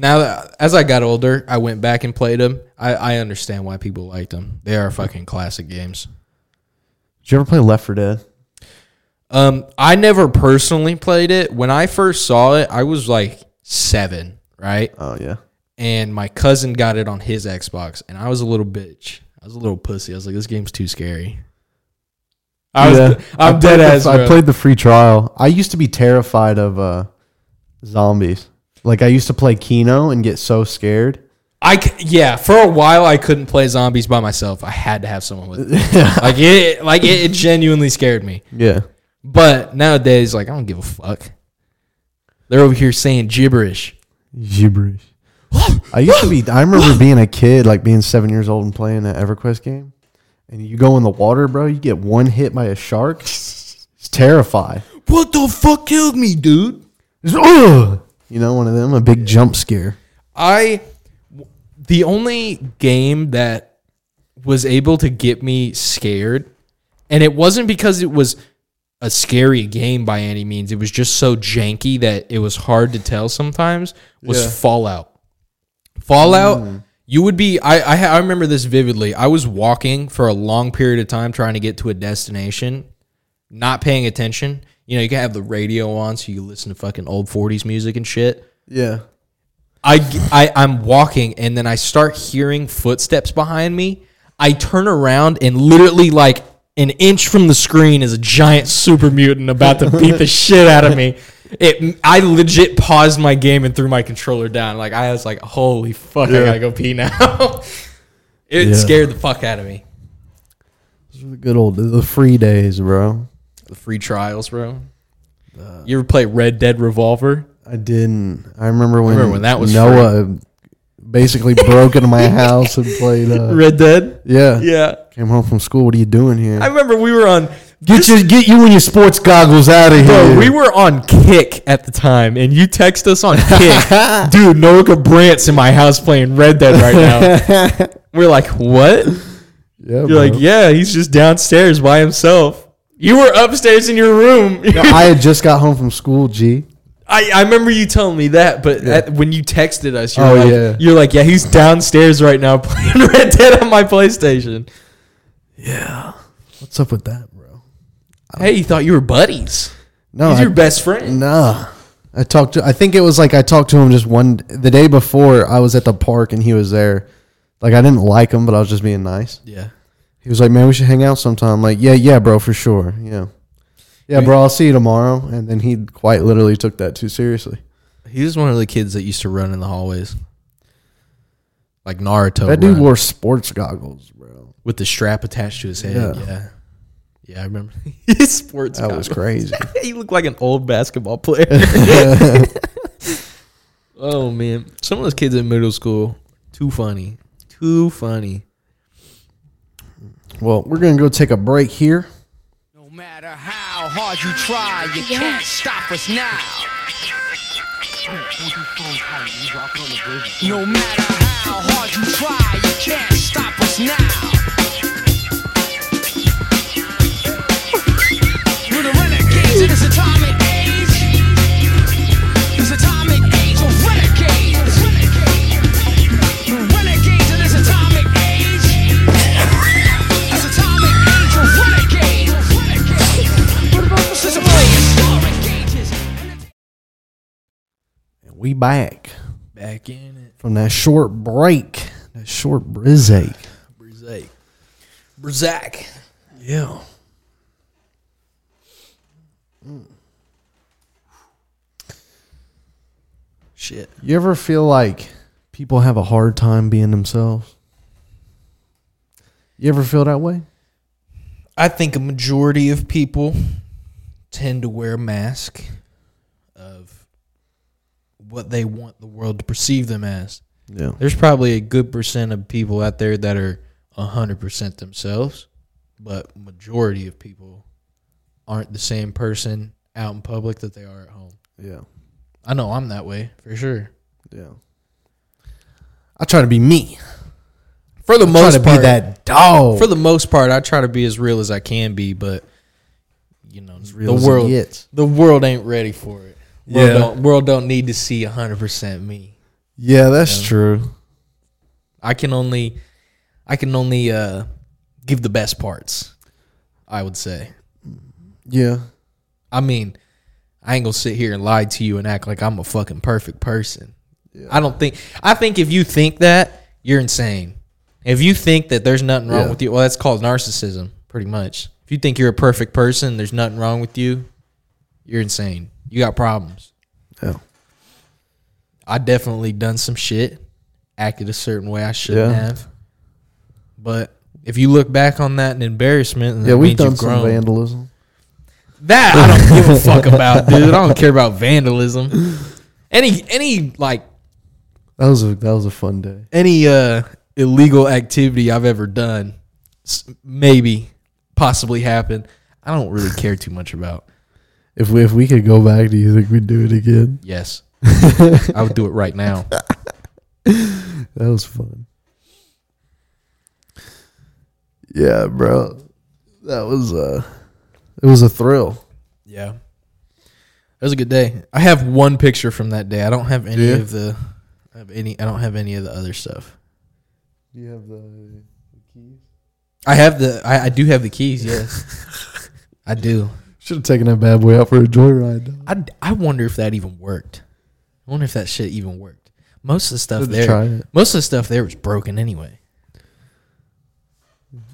Now, that, as I got older, I went back and played them. I, I understand why people liked them. They are fucking classic games. Did you ever play Left 4 Dead? Um, I never personally played it. When I first saw it, I was like seven, right? Oh yeah. And my cousin got it on his Xbox, and I was a little bitch. I was a little pussy. I was like, "This game's too scary." I was, Yeah. I'm I dead ass. the, I played the free trial. I used to be terrified of uh, zombies. Like I used to play Kino and get so scared. I c- yeah, for a while I couldn't play zombies by myself. I had to have someone with me. like it, like it, it genuinely scared me. Yeah. But nowadays, like I don't give a fuck. They're over here saying gibberish. Gibberish. I used to be. I remember being a kid, like being seven years old and playing that EverQuest game, and you go in the water, bro. You get one hit by a shark. It's terrifying. What the fuck killed me, dude? "Ugh!" You know, one of them, a big jump scare. I the only game that was able to get me scared, and it wasn't because it was a scary game by any means. It was just so janky that it was hard to tell sometimes. Was Yeah. Fallout. Fallout. Mm. You would be. I, I I remember this vividly. I was walking for a long period of time trying to get to a destination, not paying attention. You know, you can have the radio on so you can listen to fucking old '40s music and shit. Yeah. I, I I'm walking and then I start hearing footsteps behind me. I turn around and literally like an inch from the screen is a giant super mutant about to beat the shit out of me. It I legit paused my game and threw my controller down. Like I was like, holy fuck, I gotta go pee now. it Yeah. scared the fuck out of me. Those were the good old, the free days, bro. The free trials, bro. you ever play Red Dead Revolver? I didn't. I remember when, Remember when that was Noah basically broke into my house and played. Uh, Red Dead? yeah. Yeah. Came home from school. What are you doing here? I remember we were on get you, get you and your sports goggles out of here. Bro, we were on Kik at the time, and you text us on Kik, dude. Noah Brant's in my house playing Red Dead right now. we're like, what? yeah, You're like, yeah, he's just downstairs by himself. You were upstairs in your room. I had just got home from school. G. I, I remember you telling me that, but at, when you texted us, you're Oh, like, yeah. you're like, yeah, he's downstairs right now playing Red Dead on my PlayStation. Yeah, what's up with that, bro? Hey, you thought you were buddies? No, he's I, your best friend. nah. I talked to. I think it was like I talked to him just one the day before. I was at the park and he was there. Like I didn't like him, but I was just being nice. Yeah. He was like, "Man, we should hang out sometime." I'm like, yeah, yeah, bro, for sure. Yeah, yeah, bro. I'll see you tomorrow. And then he quite literally took that too seriously. He was one of the kids that used to run in the hallways, like Naruto. That dude run. wore sports goggles, bro. with the strap attached to his head. Yeah. Yeah, yeah, I remember his sports. That was goggles. crazy. he looked like an old basketball player. oh man, some of those kids in middle school, too funny, too funny. Well, we're gonna go take a break here. No matter how hard you try, you can't stop us now. No matter how hard you try, you can't stop us now. We back Back in it. from that short break, that short break. Brzak. Brizak. Yeah. Mm. Shit. You ever feel like people have a hard time being themselves? You ever feel that way? I think a majority of people tend to wear a mask what they want the world to perceive them as. Yeah. There's probably a good percent of people out there that are 100% themselves, but majority of people aren't the same person out in public that they are at home. Yeah. I know I'm that way for sure. Yeah. I try to be me. For the Try most to part, be that dog. for the most part, I try to be as real as I can be, but you know, real the as world gets. the world ain't ready for it. World Yeah. don't, world don't need to see 100% me. yeah, that's true. I can only I can only uh give the best parts. I would say. Yeah. I mean, I ain't gonna sit here and lie to you and act like I'm a fucking perfect person. I don't think. I think if you think that, you're insane. If you think that there's nothing wrong Yeah. with you, well, that's called narcissism, pretty much. If you think you're a perfect person, there's nothing wrong with you, you're insane. You got problems. Yeah. I definitely done some shit, acted a certain way I shouldn't Yeah. have. But if you look back on that and embarrassment, Yeah, that we've done some grown. vandalism. That I don't give a fuck about, dude. I don't care about vandalism. Any any like That was a that was a fun day. any uh illegal activity I've ever done, maybe possibly happened. I don't really care too much about. If we if we could go back, do you think we'd do it again? Yes, I would do it right now. That was fun. Yeah, bro. That was uh it was a thrill. Yeah, it was a good day. I have one picture from that day. I don't have any Yeah? of the. I have any. I don't have any of the other stuff. Do you have the keys? I have the. I, I do have the keys. Yes, I do. Should have taken that bad boy out for a joyride. I, I wonder if that even worked. I wonder if that shit even worked. Most of the stuff Should've there, it. most of the stuff there was broken anyway.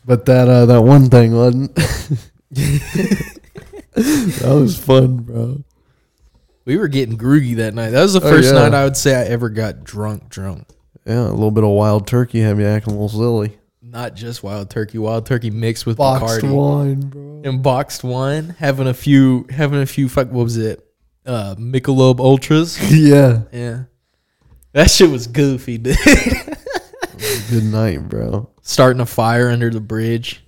But that uh that one thing wasn't. that was fun, bro. We were getting groogy that night. That was the Oh, first yeah. night I would say I ever got drunk, drunk. Yeah, a little bit of wild turkey had me acting a little silly. Not just wild turkey, wild turkey mixed with Boxed Bacardi wine, bro. and boxed wine. Having a few, having a few. Fuck, what was it? Uh, Michelob Ultras. yeah. yeah, that shit was goofy, dude. Good night, bro. Starting a fire under the bridge.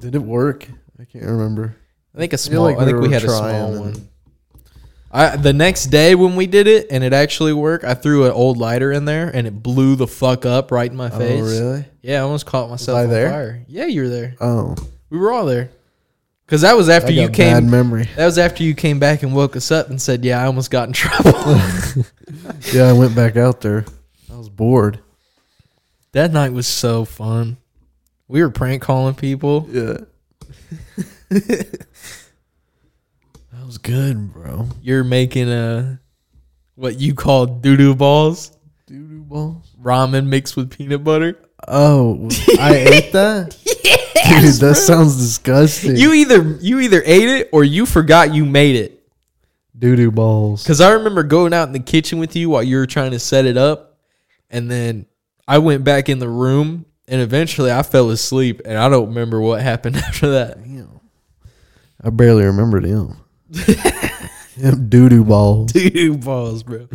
Did it work? I can't remember. I think a small. like I think we had a small one. I the next day when we did it and it actually worked, I threw an old lighter in there and it blew the fuck up right in my oh, face. Oh, really? Yeah, I almost caught myself on there? fire. Yeah, you were there. Oh, We were all there. Cause that was after I you got bad came. memory. That was after you came back and woke us up and said, "Yeah, I almost got in trouble." Yeah, I went back out there. I was bored. that night was so fun. We were prank calling people. Yeah. was good, bro. You're making a what you call doo doo balls, Doo doo balls. ramen mixed with peanut butter. Oh, I ate that. Dude, that sounds disgusting. You either you either ate it or you forgot you made it. doo doo balls. Cause I remember going out in the kitchen with you while you were trying to set it up, and then I went back in the room, and eventually I fell asleep, and I don't remember what happened after that. I barely remembered him. doo doo balls. Dude, balls, bro.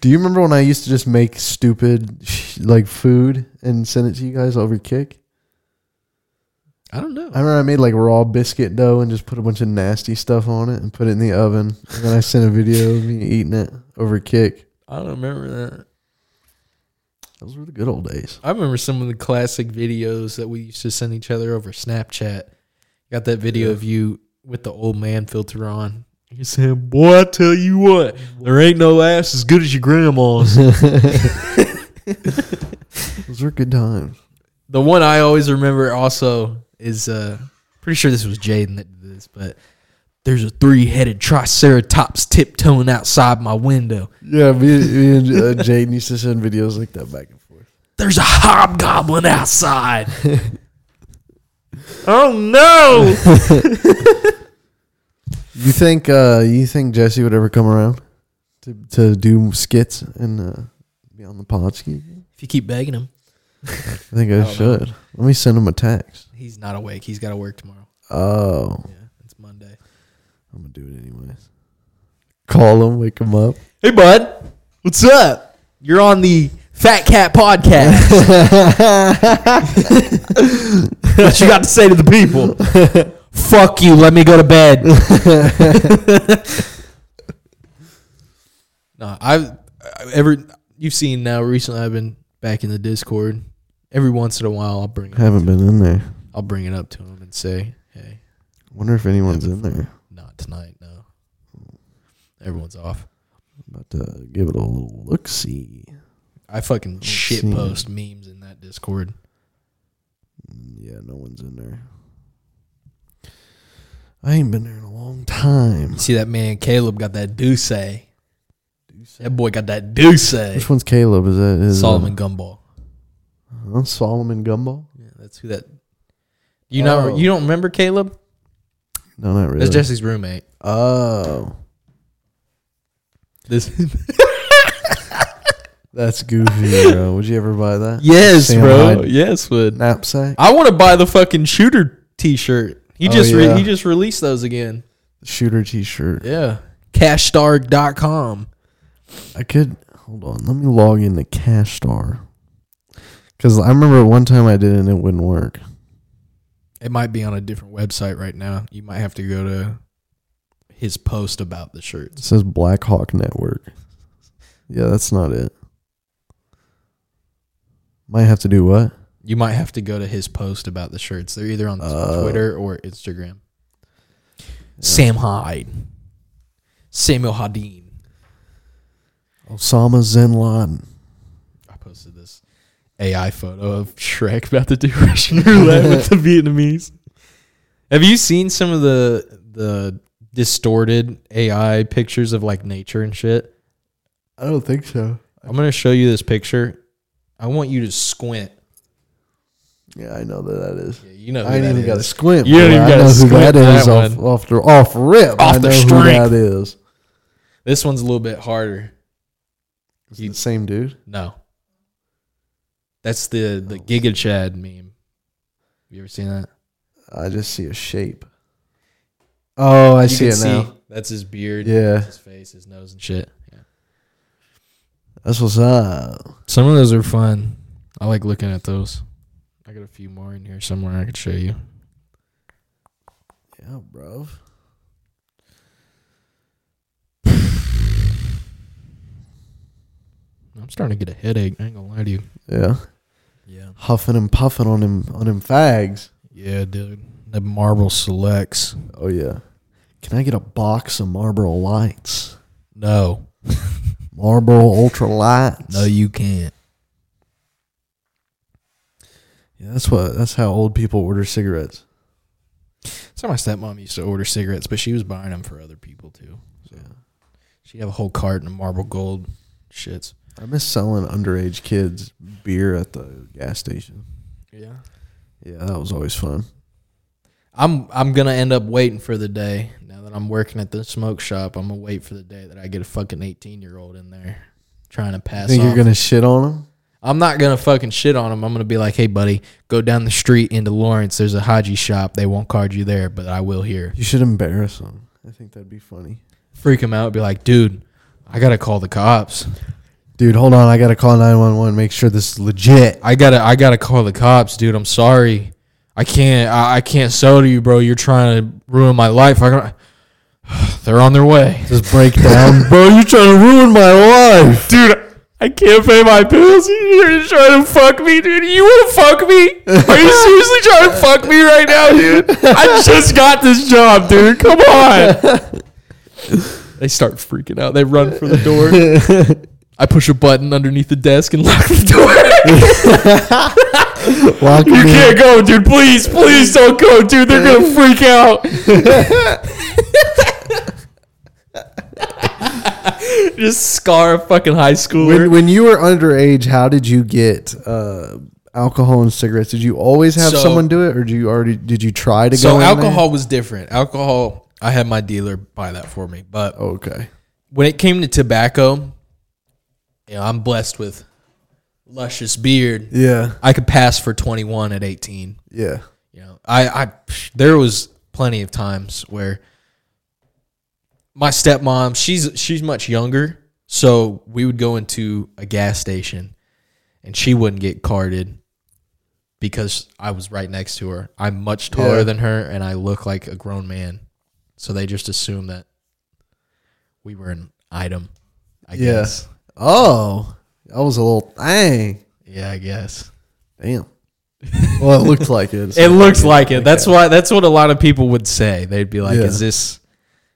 Do you remember when I used to just make stupid like food and send it to you guys over Kik? I don't know. I remember I made like raw biscuit dough and just put a bunch of nasty stuff on it and put it in the oven. And then I sent a video of me eating it over Kik. I don't remember that. Those were the good old days. I remember some of the classic videos that we used to send each other over Snapchat. Got that video of you with the old man filter on, He said, "Boy, I tell you what, there ain't no ass as good as your grandma's." Those were good times. the one I always remember also is uh pretty sure this was Jaden that did this, but there's a three-headed triceratops tiptoeing outside my window. Yeah, me, me and uh, Jaden used to send videos like that back and forth. There's a hobgoblin outside. oh no! You think uh, you think Jesse would ever come around to to do skits and uh, be on the podski? if you keep begging him, I think I should. Let me send him a text. he's not awake. He's got to work tomorrow. Oh, Yeah, it's Monday. I'm gonna do it anyways. Call him, wake him up. Hey, bud. What's up? You're on the Fat Cat Podcast. what you got to say to the people? Fuck you. Let me go to bed. no, I've I- ever you've seen now recently. I've been back in the Discord. Every once in a while, I'll bring it, Haven't been in there. I'll bring it up to him and say, "Hey, Wonder if anyone's in there. not tonight. No, everyone's off." I'm About to give it a little look. See. I fucking shit post memes in that Discord. Yeah, no one's in there. I ain't been there in a long time. You see that man Caleb got that Duce. That boy got that Duce. Which one's Caleb? Is that is Solomon Gumball. Uh, Solomon Gumball? Yeah, that's who that. You know, Oh. you don't remember Caleb? No, not really. That's Jesse's roommate. oh, This. that's goofy, bro. Would you ever buy that? yes, Sam bro. Hyde Yes, would. knapsack, I want to buy the fucking shooter T-shirt. He Oh, just re- yeah. he just released those again. shooter T-shirt. Yeah. Cashstar.com. I could hold on. Let me log into CashStar because I remember one time I did it and it wouldn't work. It might be on a different website right now. You might have to go to his post about the It shirts. says Black Hawk Network. Yeah, that's not it. Might have to do what? You might have to go to his post about the shirts. They're either on Oh. Twitter or Instagram. Sam Hyde. Samuel Hadeen. Osama Bin Laden. I posted this AI photo of Shrek about to do Russian roulette with the Vietnamese. Have you seen some of the the distorted AI pictures of like nature and shit? I don't think so. I'm gonna show you this picture. I want you to squint. Yeah, I know that that is. Yeah, you know, who I ain't that even got to squint. You don't even I gotta know who squint that for is that off, off the off rip. Off I the know who that is. This one's a little bit harder. Is it the same dude? No, that's the the oh. Giga Chad meme. Have You ever seen that? I just see a shape. Oh, I You see can it now. That's his beard. Yeah. his face, his nose, and shit. That's what's up. Some of those are fun. I like looking at those. I got a few more in here somewhere I could show you. Yeah, bro. I'm starting to get a headache. I ain't gonna lie to you. Yeah, Yeah. huffing and puffing on him on him fags. Yeah, dude. The Marble Selects. Oh yeah. Can I get a box of Marlboro Lights? No. Marlboro Ultra Lights. No, you can't. Yeah, that's what. That's how old people order cigarettes. So my stepmom used to order cigarettes, but she was buying them for other people too. So she'd have a whole carton of Marble Gold shits. I miss selling underage kids beer at the gas station. Yeah. Yeah, that was always fun. I'm I'm gonna end up waiting for the day. That I'm working at the smoke shop, I'm gonna wait for the day that I get a fucking 18 year old in there trying to pass. Think you're gonna shit on them? I'm not gonna fucking shit on him. I'm gonna be like, hey buddy, go down the street into Lawrence. There's a Haji shop. They won't card you there, but I will here. You should embarrass them. I think that'd be funny. Freak him out. Be like, dude, I gotta call the cops. Dude, hold on. I gotta call nine one one. Make sure this is legit. I gotta I gotta call the cops, dude. I'm sorry. I can't I, I can't sell to you, bro. You're trying to ruin my life. I got they're on their way. Just break down, bro. You're trying to ruin my life. Dude, I can't pay my bills. You're trying to fuck me, dude. You wanna fuck me? Are you seriously trying to fuck me right now, dude? I just got this job, dude. Come on. They start freaking out. They run for the door. I push a button underneath the desk and lock the door. Lock you can't go, dude. Please, please don't go, dude. They're gonna freak out. Just scar a fucking high schooler. When, when you were underage, how did you get uh, alcohol and cigarettes? Did you always have So- someone do it, or do you already did you try to go? so in there? alcohol was different. Alcohol, I had my dealer buy that for me. But Okay. when it came to tobacco, you know, I'm blessed with luscious beard. Yeah. I could pass for 21 at 18. Yeah. You know, I, I there was plenty of times where my stepmom, she's she's much younger, so we would go into a gas station, and she wouldn't get carded because I was right next to her. I'm much taller Yeah. than her, and I look like a grown man, so they just assume that we were an item. I Yeah. guess. Oh, that was a little dang. Yeah, I guess. Damn. Well, it looked like it. It looks like it. That's why. That's what a lot of people would say. They'd be like, Yeah. "Is this?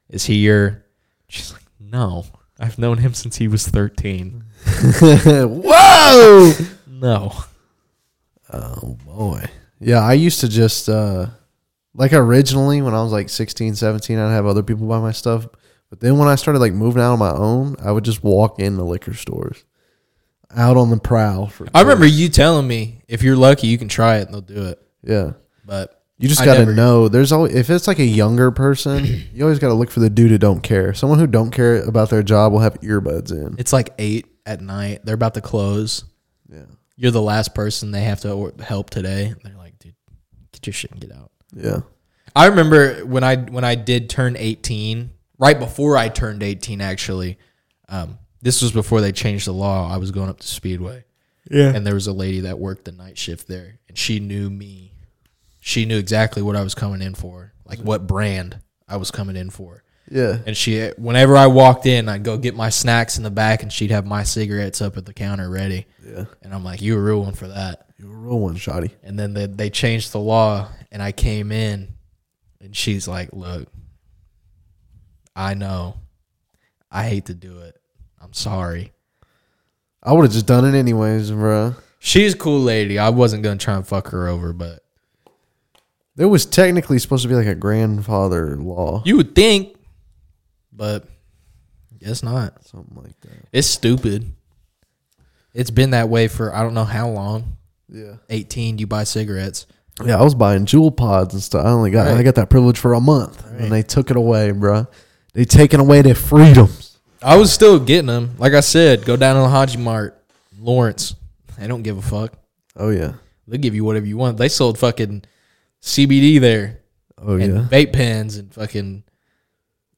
Is he your?" She's like, "No, I've known him since he was 13. Whoa! No, Oh boy. Yeah, I used to just uh like originally when I was like 16, 17, I'd have other people buy my stuff. But then when I started like moving out on my own, I would just walk into liquor stores. Out on the prowl for I remember you telling me if you're lucky, you can try it and they'll do it. Yeah. But You just I got to never- know. There's always if it's like a younger person, you always got to look for the dude who don't care. Someone who don't care about their job will have earbuds in. it's like eight at night. They're about to close. Yeah. You're the last person they have to or- help today. They're like, "Dude, get your shit and get out." Yeah. I remember when I when I did turn 18, right before I turned 18 actually. Um, this was before they changed the law. I was going up to Speedway. Yeah. And there was a lady that worked the night shift there and she knew me. She knew exactly what I was coming in for, like what brand I was coming in for. Yeah. And she whenever I walked in, I'd go get my snacks in the back and she'd have my cigarettes up at the counter ready. Yeah. And I'm like, "You a real one for that." You're a real one, shoddy. And then they, they changed the law, and I came in, and she's like, "Look, I know, I hate to do it. I'm sorry." I would have just done it anyways, bro. She's a cool lady. I wasn't gonna try and fuck her over, but There was technically supposed to be like a grandfather law, you would think, but guess not. something like that. It's stupid. It's been that way for I don't know how long. Yeah. 18, you buy cigarettes. Yeah, I was buying Juul pods and stuff. I only got I got that privilege for a month, Right. and they took it away, bro. They taken away their freedoms. I was still getting them. Like I said, go down to the Haji Mart, Lawrence. They don't give a fuck. Oh yeah. They'll give you whatever you want. They sold fucking CBD there Oh and yeah. vape pens and fucking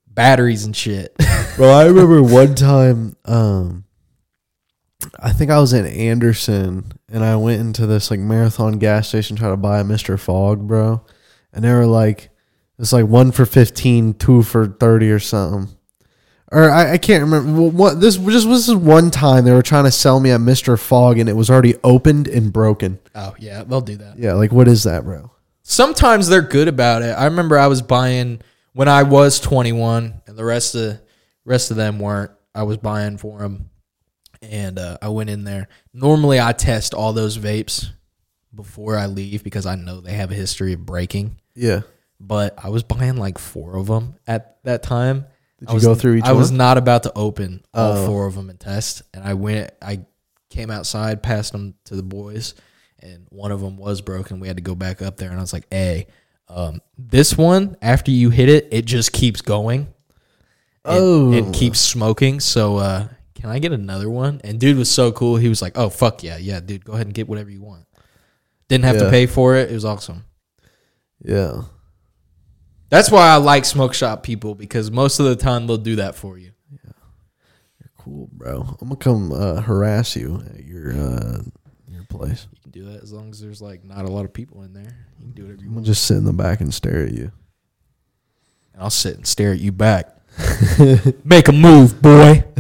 batteries and shit. Bro, I remember one time, um, I think I was in Anderson and I went into this like marathon gas station trying to buy a Mr. Fog, bro. And they were like, it's like one for 15, two for 30 or something. Or I, I can't remember. What this just was this one time they were trying to sell me a Mr. Fog and it was already opened and broken. oh yeah, they'll do that. Yeah, like what is that, bro? Sometimes they're good about it. I remember I was buying when I was 21 and the rest of rest of them weren't. I was buying for them and uh, I went in there. Normally I test all those vapes before I leave because I know they have a history of breaking. Yeah. but I was buying like four of them at that time. Did I you was, go through each I was not about to open all Oh. four of them and test, and I went. I came outside, passed them to the boys, and one of them was broken. We had to go back up there, and I was like, "Hey, um, this one after you hit it, it just keeps going. Oh. it keeps smoking. So, uh, can I get another one?" And dude was so cool. He was like, "Oh fuck yeah, yeah, dude, go ahead and get whatever you want." Didn't have to Yeah. pay for it. It was awesome. Yeah. That's why I like smoke shop people because most of the time they'll do that for you. Yeah. Cool, bro. I'm gonna come uh, harass you at your uh, place. You can do that as long as there's like not a lot of people in there. You can do whatever you I'm gonna want. just sit in the back and stare at you. And I'll sit and stare at you back. Make a move, boy.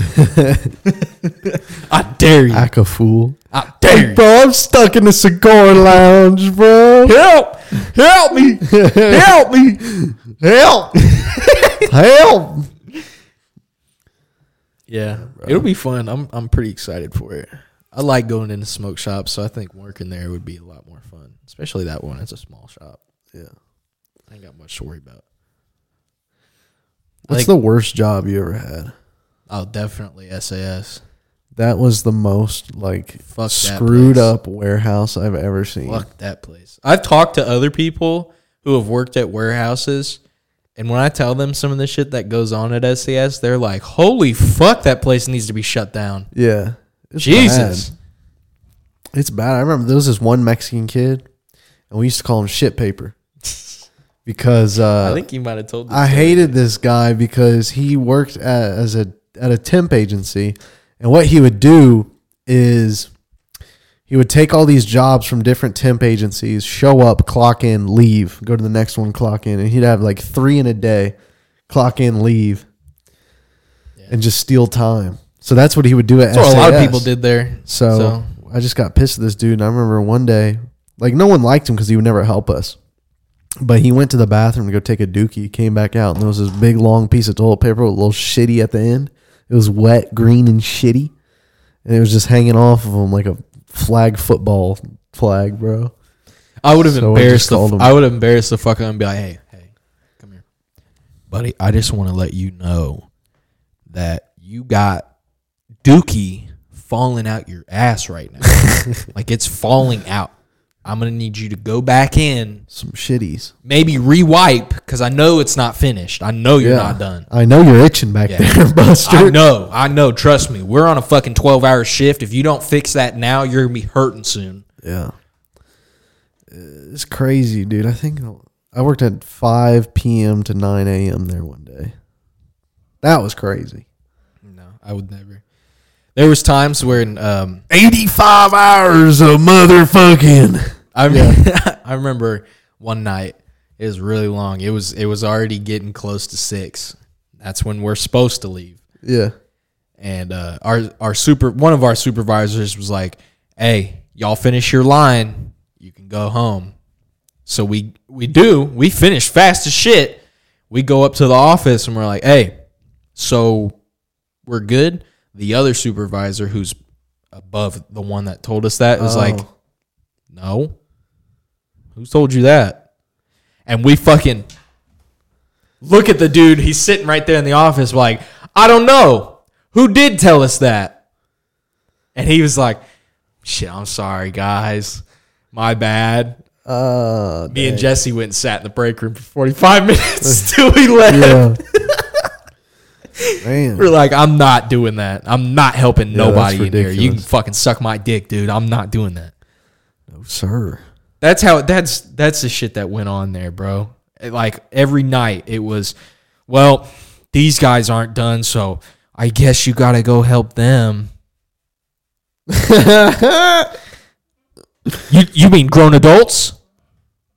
I dare you. Act a fool. I dare you. Bro, I'm stuck in the cigar lounge, bro. Help! Help me! Help me! Help! Help! Yeah, it'll be fun. I'm I'm pretty excited for it. I like going into smoke shops, so I think working there would be a lot more fun, especially that one. It's a small shop. Yeah. I ain't got much to worry about. What's Like- the worst job you ever had? Oh, definitely SAS. That was the most like Fuck screwed up warehouse I've ever seen. Fuck that place. I've talked to other people who have worked at warehouses, and when I tell them some of the shit that goes on at SAS, they're like, "Holy fuck, that place needs to be shut down." Yeah. It's Jesus. bad. It's bad. I remember there was this one Mexican kid, and we used to call him shit paper because uh, I think you might have told. I story. hated this guy because he worked at, as a at a temp agency, and what he would do is he would take all these jobs from different temp agencies, show up, clock in, leave, go to the next one, clock in, and he'd have like three in a day, clock in, leave, and just steal time. So that's what he would do at. That's what a lot of people did there. So, So- I just got pissed at this dude. And I remember one day, like no one liked him because he would never help us. But he went to the bathroom to go take a dookie, came back out, and there was this big long piece of toilet paper with a little shitty at the end. It was wet, green, and shitty. And it was just hanging off of him like a flag football flag, bro. I would have So embarrassed just the. him- I would have embarrassed the fuck out and be like, "Hey, hey, come here, buddy. I just want to let you know that you got Dookie falling out your ass right now. like it's falling out. I'm gonna need you to go back in, Some shitties. maybe rewipe because I know it's not finished. I know you're not done. I know you're itching back there, Buster. I know, I know. Trust me, we're on a fucking 12 hour shift. If you don't fix that now, you're gonna be hurting soon. Yeah. It's crazy, dude. I think I worked at 5 p.m. to 9 a.m. there one day. That was crazy. No, I would never. There was times where um, 85 hours of motherfucking. I I remember one night it was really long. It was it was already getting close to six. That's when we're supposed to leave. Yeah. And uh, our our super one of our supervisors was like, "Hey, y'all finish your line. You can go home." So we we do. We finish fast as shit. We go up to the office and we're like, "Hey, so we're good." The other supervisor, who's above the one that told us that, was like, Oh. "No, who told you that?" And we fucking look at the dude. He's sitting right there in the office, like, "I don't know who did tell us that." And he was like, "Shit, I'm sorry, guys, my bad." Uh, Me and Jesse went and sat in the break room for 45 minutes till we left. yeah. Man. We're like, I'm not doing that. I'm not helping Yeah, nobody in here. You can fucking suck my dick, dude. I'm not doing that. No, sir. That's how that's that's the shit that went on there, bro. Like every night it was, well, these guys aren't done, so I guess you got to go help them. you you mean grown adults?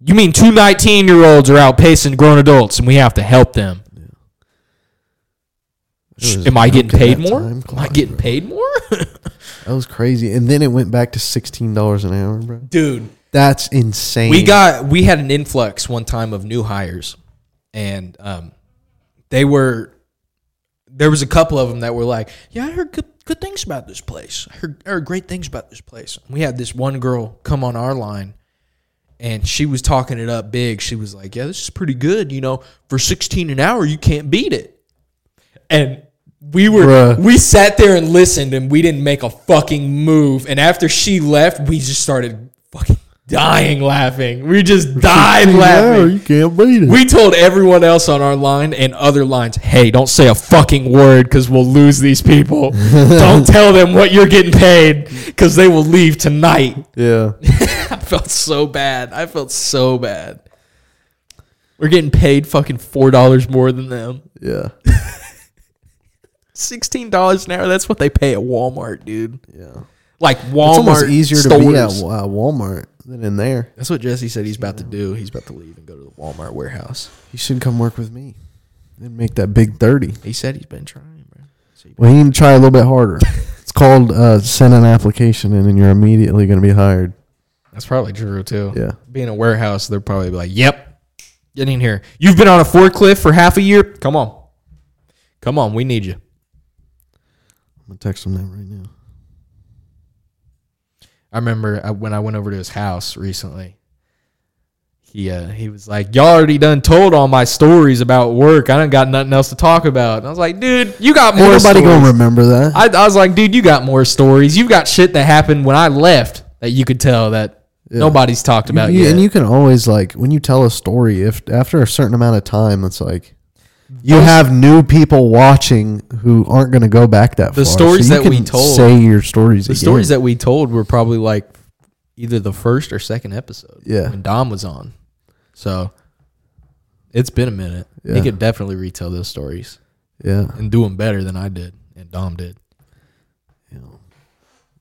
You mean two 19 year olds are outpacing grown adults and we have to help them? Am I getting paid more? Am I getting bro. paid more? That was crazy. And then it went back to $16 an hour, bro. Dude, That's insane. we got we had an influx one time of new hires and um they were there was a couple of them that were like yeah i heard good, good things about this place I heard, I heard great things about this place we had this one girl come on our line and she was talking it up big she was like yeah this is pretty good you know for 16 an hour you can't beat it and we were Bruh. we sat there and listened and we didn't make a fucking move and after she left we just started fucking dying laughing we just died Yeah, laughing you can't beat it. we told everyone else on our line and other lines hey don't say a fucking word because we'll lose these people don't tell them what you're getting paid because they will leave tonight yeah. i felt so bad i felt so bad we're getting paid fucking four dollars more than them Yeah. Sixteen dollars an hour. That's what they pay at Walmart, dude. Yeah. Like Walmart. It's almost easier to be at uh, Walmart than in there. That's what Jesse said he's about to do. He's about to leave and go to the Walmart warehouse. He should come work with me and make that big 30. He said he's been trying, bro. So he- Well, need to try a little bit harder. it's called uh, send an application in and you're immediately going to be hired. That's probably true too. Yeah. Being a warehouse, they're probably like, "Yep, get in here. You've been on a forklift for half a year. Come on, come on. We need you." Gonna text him that right now. I remember I, when I went over to his house recently. He uh, he was like, "Y'all already done told all my stories about work. I don't got nothing else to talk about." And I was like, "Dude, you got more Ain't nobody stories." gonna remember that. I, I was like, "Dude, you got more stories. You've got shit that happened when I left that you could tell that nobody's talked about You- yet." and you can always like when you tell a story, if after a certain amount of time, it's like you have new people watching who aren't going to go back that The far. stories you that we told- say your stories. the again. stories that we told were probably like either the first or second episode. Yeah. when Dom was on. So it's been a minute. He could definitely retell those stories yeah, and do them better than I did and Dom did.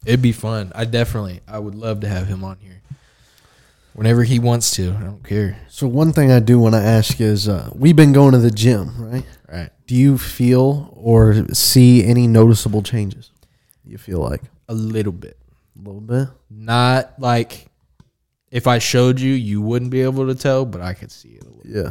It'd be fun. I definitely, I would love to have him on here whenever he wants to. I don't care. So one thing I do want to ask is, uh, we've been going to the gym, right? Right. Do you feel or see any noticeable changes? You feel like A little bit. a little bit? Not like if I showed you, you wouldn't be able to tell, but I could see it a little. Yeah.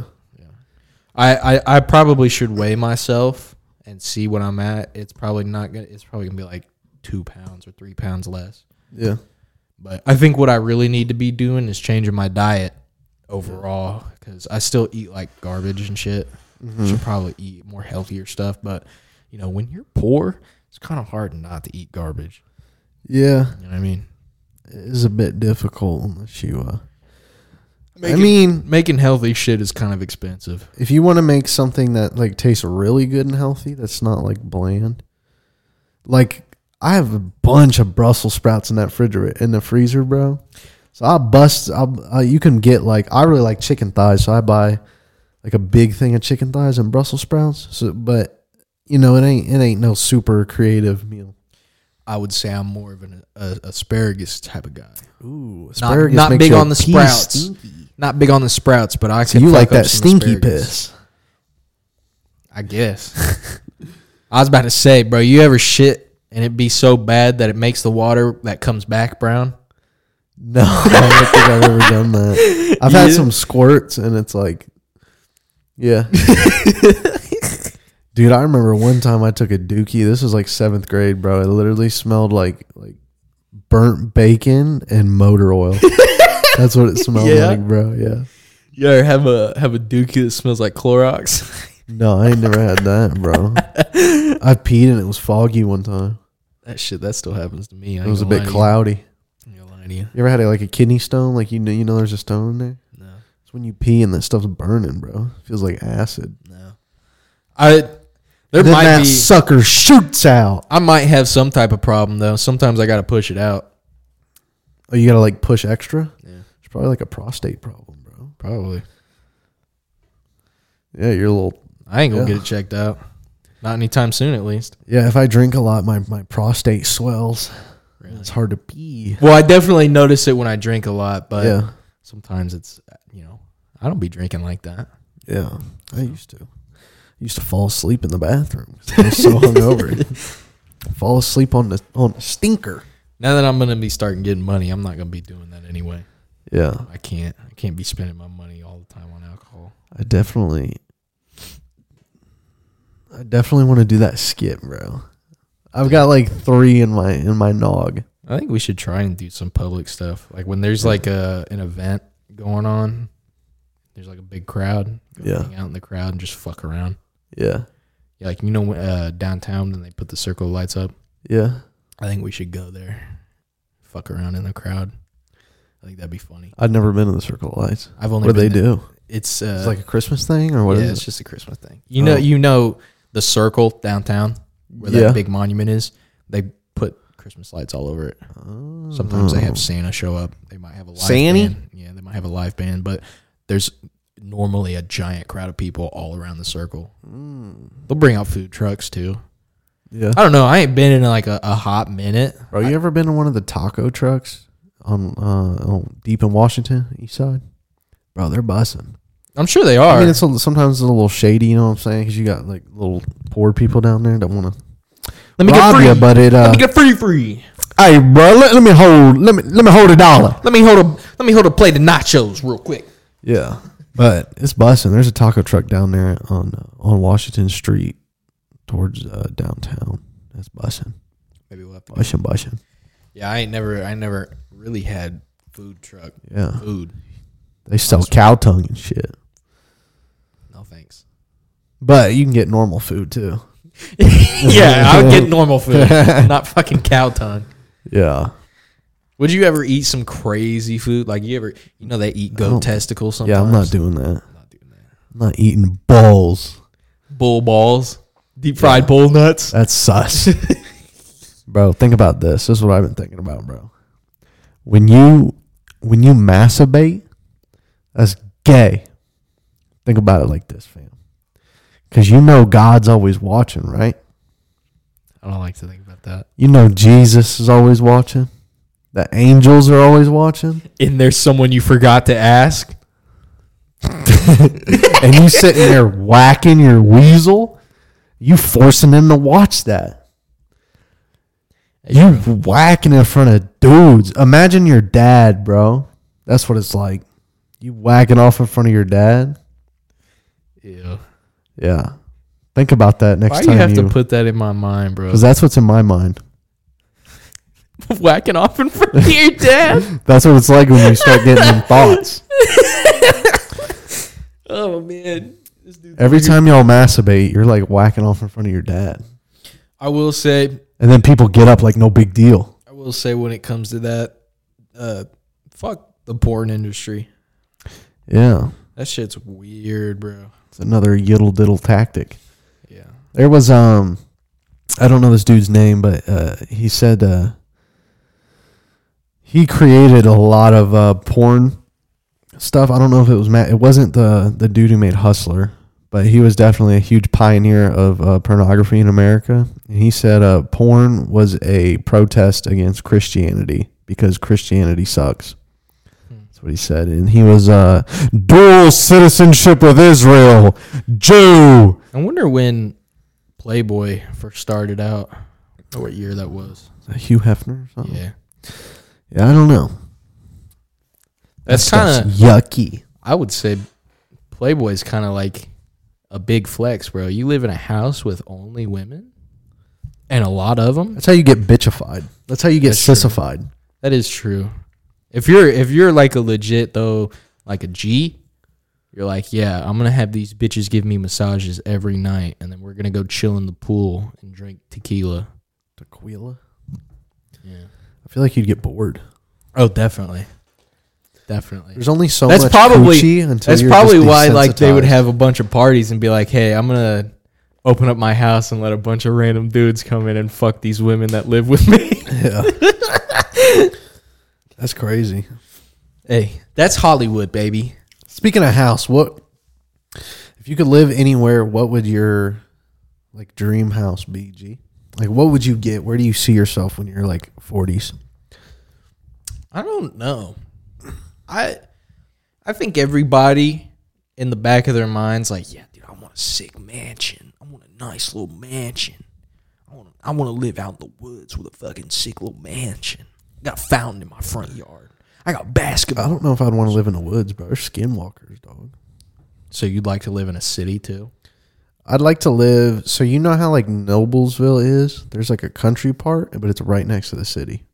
I, I, I probably should weigh myself and see what I'm at. It's probably not gonna. It's probably gonna be like two pounds or three pounds less. Yeah. But I think what I really need to be doing is changing my diet overall because I still eat like garbage and shit. Should probably eat more healthier stuff. But you know, when you're poor, it's kind of hard not to eat garbage. Yeah. You know what I mean? It is a bit difficult unless you, uh, I mean, making healthy shit is kind of expensive. if you want to make something that like tastes really good and healthy, that's not like bland. Like I have a bunch of Brussels sprouts in that refrigerator in the freezer, bro. So I bust. I'll, uh, you can get like I really like chicken thighs, so I buy like a big thing of chicken thighs and Brussels sprouts. So, but you know, it ain't it ain't no super creative meal. I would say I'm more of an a, asparagus type of guy. Ooh, Not, not big on the sprouts. Not big on the sprouts, but I So can you like that stinky asparagus. piss? I guess. I was about to say, bro, you ever shit and it be so bad that it makes the water that comes back brown? No, I don't think I've ever done that. I've had Yeah. some squirts, and it's like, yeah. Dude, I remember one time I took a dookie. This was like seventh grade, bro. It literally smelled like like burnt bacon and motor oil. That's what it smelled Yeah? like, bro. Yeah. You ever have a have a dookie that smells like Clorox? No, I ain't never had that, bro. I peed and it was foggy one time. that shit, that still happens to me. I It ain't was a gonna bit lie to you. cloudy. I ain't gonna lie to you. You ever had like a kidney stone? Like you know, you know, there's a stone in there. No, It's when you pee and that stuff's burning, bro. feels like acid. no. I there then might that be. sucker shoots out. I might have some type of problem though. Sometimes I gotta push it out. Oh, you gotta like push extra. Yeah. It's probably like a prostate problem, bro. Probably. Yeah, you're a little. I ain't gonna Yeah. get it checked out. Not anytime soon, at least. Yeah, if I drink a lot, my my prostate swells. Really? It's hard to pee. Well, I definitely notice it when I drink a lot, but yeah, sometimes it's you know I don't be drinking like that. yeah. I used to. I used to fall asleep in the bathroom. I was so hungover. fall asleep on the on the stinker. Now that I'm gonna be starting getting money, I'm not gonna be doing that anyway. Yeah, I can't. I can't be spending my money all the time on alcohol. I definitely. I definitely want to do that skit, bro. I've got like three in my in my nog. I think we should try and do some public stuff. Like when there's like a an event going on, there's like a big crowd. Yeah. hang out in the crowd and just fuck around. Yeah, Yeah, like you know uh, downtown when they put the circle of lights up. yeah. I think we should go there, fuck around in the crowd. I think that'd be funny. I've never been in the Circle of Lights. I've only What do they been do? It's uh, It's like a Christmas thing, or what yeah, is it's just a Christmas thing. You know, Oh. you know the circle downtown where Yeah. that big monument is. They put Christmas lights all over it. Sometimes they Oh. have Santa show up. They might have a live Santy? band. Yeah, they might have a live band, but there's normally a giant crowd of people all around the circle. Mm. They'll bring out food trucks too. Yeah. I don't know. I ain't been in like a, a hot minute. Bro, you ever been in one of the taco trucks on uh on deep in Washington, east side? Bro, they're bussing. I'm sure they are. I mean, it's a, sometimes it's a little shady, you know what I'm saying? Because you got like little poor people down there that want to let me rob get free. you, but it. Uh, let me get free free. hey, bro, let, let me hold. Let me let me hold a dollar. Let me hold a let me hold a plate of nachos real quick. Yeah, but it's bussing. There's a taco truck down there on on Washington Street towards uh, downtown. That's bussing. Maybe we'll have to. Bushin', bushin'. Yeah, I ain't never, I never really had food truck Yeah. food. They sell cow tongue and shit. But you can get normal food too. yeah, I'll get normal food, not fucking cow tongue. Yeah. Would you ever eat some crazy food? Like you ever, you know, they eat goat don't- testicles. Sometimes. Yeah, I'm not doing that. I'm not doing that. I'm not eating balls. Bull balls, deep fried bull nuts. That's sus. bro, think about this. This is what I've been thinking about, bro. When you when you masturbate, that's gay. Think about it like this, fam. Cause you know God's always watching, right? I don't like to think about that. You know Jesus is always watching. The angels are always watching. And there's someone you forgot to ask. and you sitting there whacking your weasel, you forcing him to watch that. You whacking in front of dudes. Imagine your dad, bro. That's what it's like. You whacking off in front of your dad. Yeah. Yeah. Think about that next Why time you have you, to put that in my mind, bro? because that's what's in my mind. Whacking off in front of your dad. That's what it's like when you start getting them thoughts. oh man. Every time y'all masturbate, you're like whacking off in front of your dad, I will say, and then people get up like no big deal. I will say, when it comes to that, uh, fuck the porn industry. Yeah, That shit's weird, bro. It's another yiddle diddle tactic. Yeah. There was um I don't know this dude's name, but uh he said uh he created a lot of uh porn stuff. I don't know if it was Matt it wasn't the the dude who made Hustler, but he was definitely a huge pioneer of uh, pornography in America. And he said uh porn was a protest against Christianity because Christianity sucks. That's what he said. And he was uh dual citizenship with Israel. Jew. I wonder when Playboy first started out, or what year that was. Hugh Hefner or something? Yeah. Yeah, I don't know. That's Stuff's kind of, yucky. I would say Playboy's kind of like a big flex, bro. You live in a house with only women and a lot of them. That's how you get bitchified. That's how you get That's true. sissified. That is true. If you're if you're like a legit though, like a G, you're like, yeah, I'm gonna have these bitches give me massages every night, and then we're gonna go chill in the pool and drink tequila. Tequila. Yeah. I feel like you'd get bored. Oh, definitely, definitely. There's only so that's much probably until that's probably why like they would have a bunch of parties and be like, hey, I'm gonna open up my house and let a bunch of random dudes come in and fuck these women that live with me. Yeah. That's crazy. hey, that's Hollywood, baby. Speaking of house, what if you could live anywhere? What would your like dream house be? G, like what would you get? Where do you see yourself when you're like 40s? I don't know. I I think everybody in the back of their minds like, yeah, dude, I want a sick mansion. I want a nice little mansion. I want I want to live out in the woods with a fucking sick little mansion. Got a fountain in my front yard. I got basketball. I don't know if I'd want to live in the woods, bro. There's skinwalkers, dog. So you'd like to live in a city too? I'd like to live. So you know how like Noblesville is? There's like a country part, but it's right next to the city.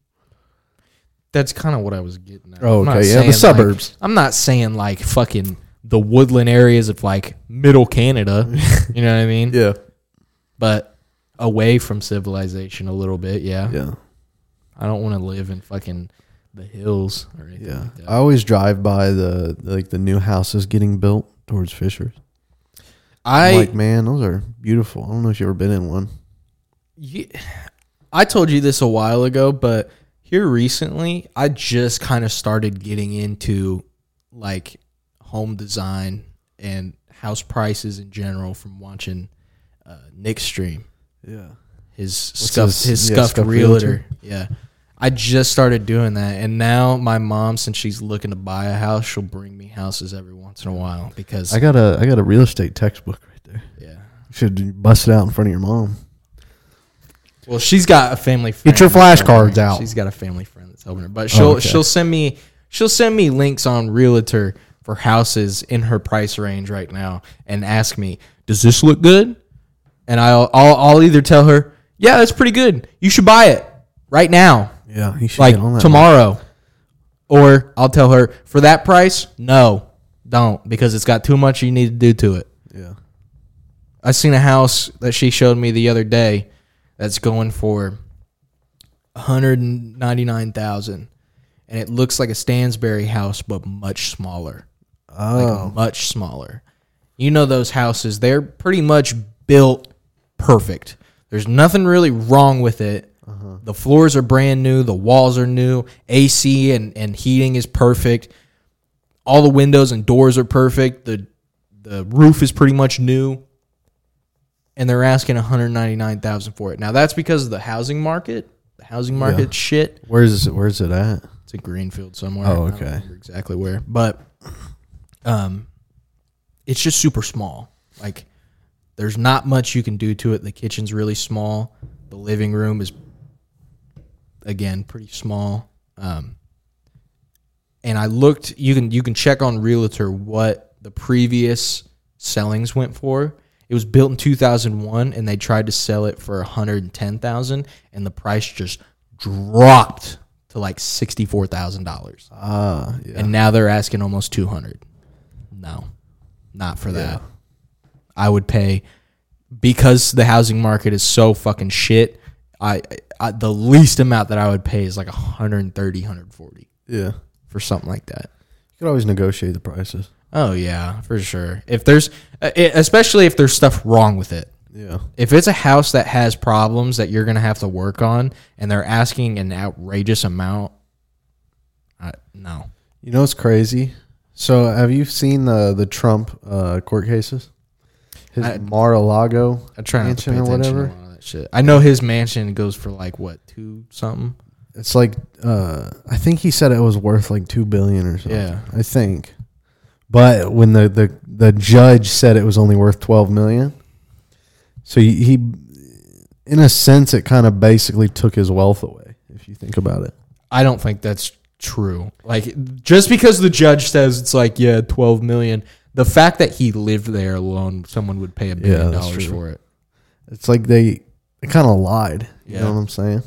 That's kind of what I was getting at. Oh, I'm not okay. Yeah, saying, the like- suburbs. I'm not saying like fucking the woodland areas of like middle Canada. you know what I mean? Yeah, But away from civilization a little bit, yeah. yeah, I don't want to live in fucking the hills or anything yeah. like that. I always drive by the like the new houses getting built towards Fishers. I I'm like, man, those are beautiful. I don't know if you've ever been in one. Ye- I told you this a while ago, but here recently, I just kind of started getting into like home design and house prices in general from watching uh, Nick stream Yeah, his scuffed his- his, yeah, scuffed, scuffed realtor. realtor? Yeah. I just started doing that, and now my mom, since she's looking to buy a house, she'll bring me houses every once in a while because I got a I got a real estate textbook right there. yeah. You should bust it out in front of your mom. Well, she's got a family friend. Get your flashcards out. She's got a family friend that's helping her, but she'll okay. she'll send me she'll send me links on Realtor for houses in her price range right now, and ask me, "Does this look good?" And I'll I'll, I'll either tell her, Yeah, that's pretty good. You should buy it right now, Yeah, he should like get on that. tomorrow. Or I'll tell her for that price, no, don't because it's got too much you need to do to it. Yeah. I seen a house that she showed me the other day that's going for one hundred and ninety nine thousand, and it looks like a Stansberry house but much smaller, Oh. like much smaller. You know those houses; they're pretty much built perfect. There's nothing really wrong with it. The floors are brand new. The walls are new. AC and, and heating is perfect. All the windows and doors are perfect. The the roof is pretty much new and they're asking 199,000 for it. Now that's because of the housing market. The housing market shit. Where's where's it at? It's in Greenfield somewhere. Oh, okay. exactly where, but um, it's just super small. Like there's not much you can do to it. The kitchen's really small. The living room is again pretty small. Um, and I looked. You can you can check on Realtor what the previous sellings went for. It was built in 2001, and they tried to sell it for 110,000, and the price just dropped to like sixty-four thousand dollars. Ah, yeah. And now they're asking almost 200. No, not for that. I would pay because the housing market is so fucking shit. I, I the least amount that I would pay is like 130, 140 yeah. for something like that. You could always negotiate the prices. Oh yeah, for sure. If there's uh, it- especially if there's stuff wrong with it. Yeah. If it's a house that has problems that you're going to have to work on and they're asking an outrageous amount, I, no. You know what's crazy? So have you seen the the Trump uh, court cases? His I- Mar-a-Lago I try not to mansion pay or attention whatever. To all that shit. I know his mansion goes for like what two something. It's like uh, I think he said it was worth like two billion or something. Yeah. I think. But when the, the, the judge said it was only worth twelve million, so he, he in a sense, it kind of basically took his wealth away. If you think about it, I don't think that's true. Like just because the judge says it's like yeah, twelve million, the fact that he lived there alone, someone would pay a billion that's dollars true. for it. it's like they they kind of lied. You Yeah. know what I'm saying?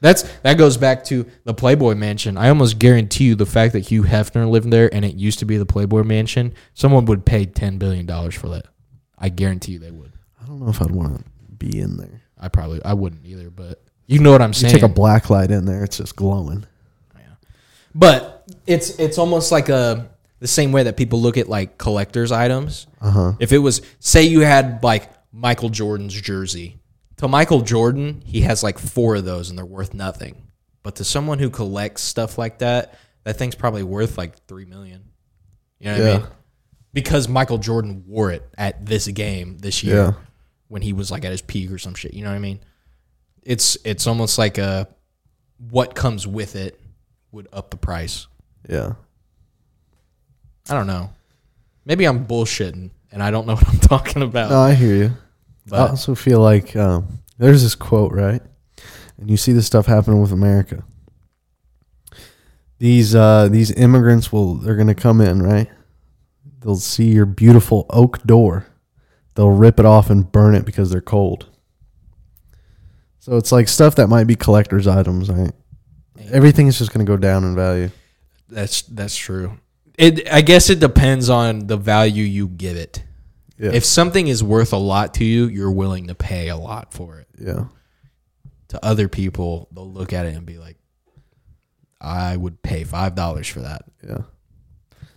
That's that goes back to the Playboy Mansion. I almost guarantee you the fact that Hugh Hefner lived there and it used to be the Playboy Mansion, someone would pay ten billion dollars for that. I guarantee you they would. I don't know if I'd want to be in there. I probably I wouldn't either, but you know what I'm You saying. take a black light in there, it's just glowing. But it's it's almost like a the same way that people look at like collectors items. Uh-huh. If it was say you had like Michael Jordan's jersey. To Michael Jordan, he has like four of those and they're worth nothing. But to someone who collects stuff like that, that thing's probably worth like 3 million. You know what I mean? Because Michael Jordan wore it at this game this year Yeah. when he was like at his peak or some shit. You know what I mean? It's it's almost like a what comes with it would up the price. Yeah. I don't know. Maybe I'm bullshitting and I don't know what I'm talking about. No, I hear you. I also feel like um, there's this quote, right? And you see this stuff happening with America. These uh, these immigrants will they're gonna come in, right? They'll see your beautiful oak door. They'll rip it off and burn it because they're cold. So it's like stuff that might be collector's items, right? Everything is just gonna go down in value. that's that's true. It I guess it depends on the value you give it. Yeah. If something is worth a lot to you, you're willing to pay a lot for it. yeah. To other people, they'll look at it and be like, "I would pay five dollars for that." Yeah.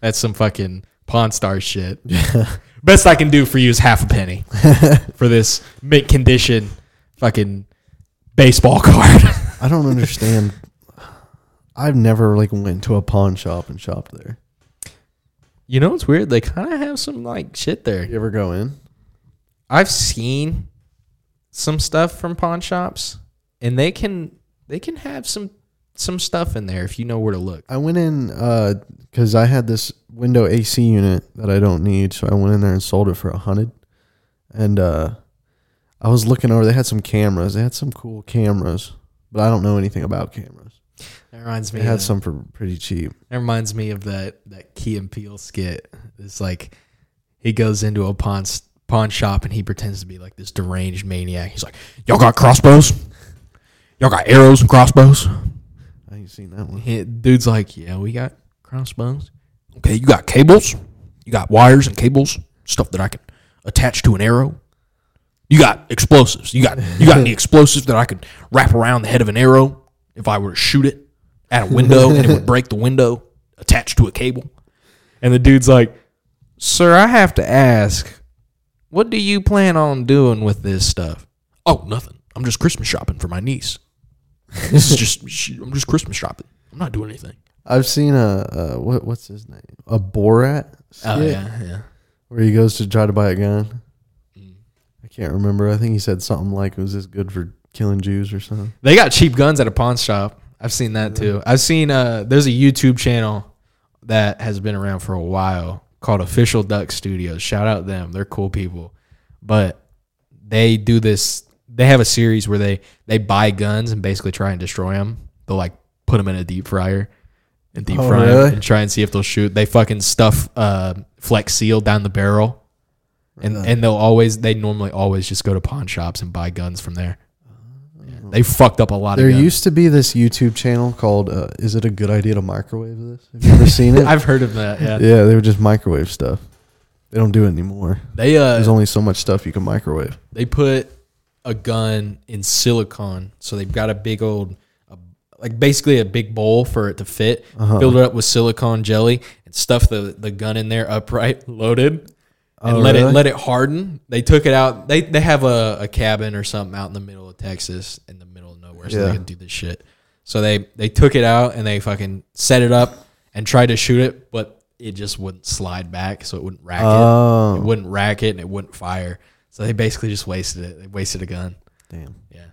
That's some fucking Pawn Star shit. Best I can do for you is half a penny for this mint condition fucking baseball card. I don't understand. I've never like went to a pawn shop and shopped there. You know what's weird? They kind of have some like shit there. You ever go in? I've seen some stuff from pawn shops, and they can they can have some some stuff in there if you know where to look. I went in because I had this window AC unit that I don't need, so I went in there and sold it for a hundred. And uh, I was looking over; they had some cameras. They had some cool cameras, but I don't know anything about cameras. That reminds me. They had of, some for pretty cheap. That reminds me of that that Key and Peele skit. It's like he goes into a pawn pawn shop and he pretends to be like this deranged maniac. He's like, "Y'all got crossbows? Y'all got arrows and crossbows?" I ain't seen that one. He- dude's like, "Yeah, we got crossbows. Okay, you got cables? You got wires and cables, stuff that I can attach to an arrow. You got explosives. You got you got any explosives that I could wrap around the head of an arrow if I were to shoot it at a window and it would break the window attached to a cable?" And the dude's like, "Sir, I have to ask, what do you plan on doing with this stuff?" "Oh, nothing. I'm just Christmas shopping for my niece. This is just she- I'm just Christmas shopping. I'm not doing anything." I've seen a, uh what what's his name? A Borat. Oh yeah, yeah. Where he goes to try to buy a gun. Mm. I can't remember. I think he said something like, "Was this good for killing Jews or something?" They got cheap guns at a pawn shop. I've seen that too. I've seen uh there's a YouTube channel that has been around for a while called Official Duck Studios. Shout out them. They're cool people. But they do this they have a series where they they buy guns and basically try and destroy them. They'll like put them in a deep fryer and deep Oh, fry 'em really? and try and see if they'll shoot. They fucking stuff uh flex seal down the barrel. And and they'll always they normally always just go to pawn shops and buy guns from there. Yeah, They fucked up a lot There of guns. used to be this YouTube channel called uh, "Is it a good idea to microwave this?" Have you ever seen it? I've heard of that. Yeah, yeah, they were just microwave stuff. They don't do it anymore. they uh There's only so much stuff you can microwave. they put a gun in silicon, so they've got a big old, uh, like basically a big bowl for it to fit. Uh-huh. Filled it up with silicone jelly and stuff the the gun in there upright, loaded, and Oh, let really? it let it harden. They took it out. They they have a, a cabin or something out in the middle of Texas, in the middle of nowhere, so Yeah. they can do this shit. So they they took it out and they fucking set it up and tried to shoot it, but it just wouldn't slide back, so it wouldn't rack it. Oh. It wouldn't rack it and it wouldn't fire. So they basically just wasted it. They wasted a gun. Damn. Yeah.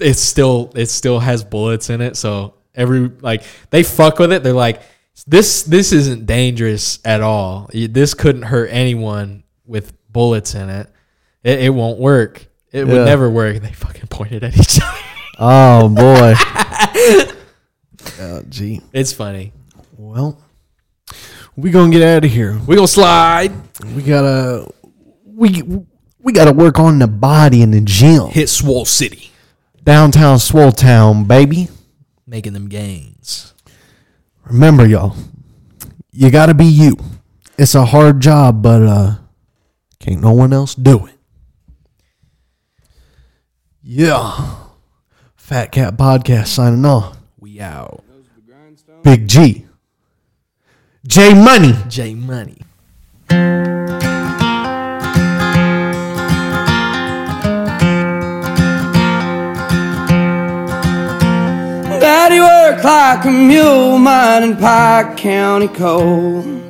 It's still it still has bullets in it, so every like they fuck with it. They're like this this isn't dangerous at all. This couldn't hurt anyone with bullets in it. It, it won't work. It Yeah. would never work. They fucking pointed at each other. Oh boy. oh, gee. It's funny. Well, we gonna get out of here. We gonna slide. We gotta we we gotta work on the body in the gym. Hit Swole City. Downtown Swole Town, baby. Making them gains. Remember, y'all, you gotta be you. It's a hard job, but uh, can't no one else do it. Yeah. Fat Cat Podcast signing off. We out. Big G. J Money. J Money. Daddy worked like a mule mining Pike County coal.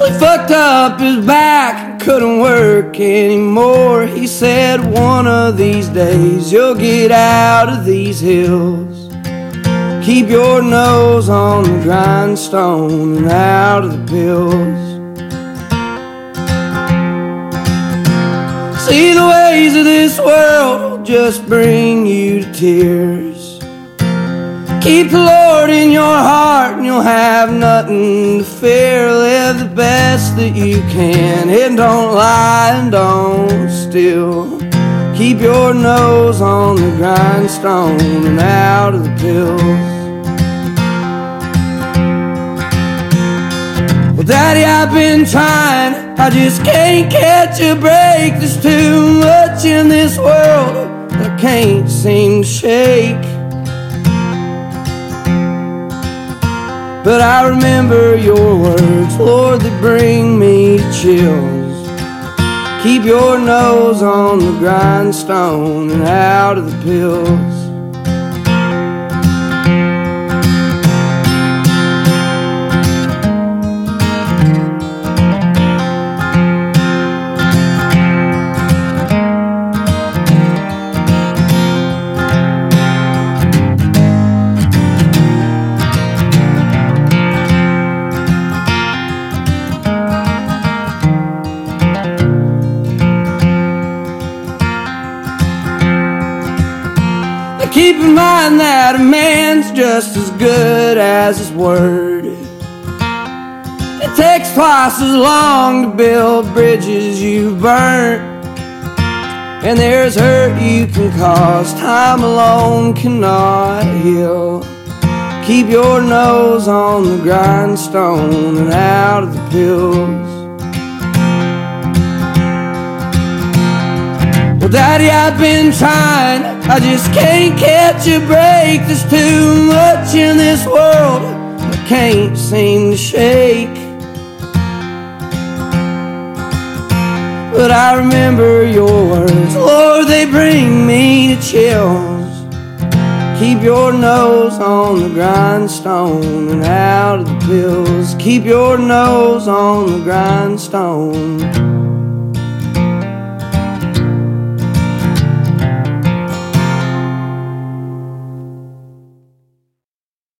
Fucked up his back couldn't work anymore. He said, One of these days you'll get out of these hills. Keep your nose on the grindstone and out of the pills. See the ways of this world just bring you to tears. Keep the Lord in your heart and you'll have nothing to fear. Live the best that you can and don't lie and don't steal. Keep your nose on the grindstone and out of the pills. Well, Daddy, I've been trying. I just can't catch a break. There's too much in this world I can't seem to shake. But I remember your words, Lord, that bring me chills. Keep your nose on the grindstone and out of the pills. In mind that a man's just as good as his word. It takes twice as long to build bridges you've burnt. And there's hurt you can cause, time alone cannot heal. Keep your nose on the grindstone and out of the pills. Daddy, I've been trying, I just can't catch a break. There's too much in this world I can't seem to shake. But I remember your words, Lord, they bring me to chills. Keep your nose on the grindstone and out of the pills. Keep your nose on the grindstone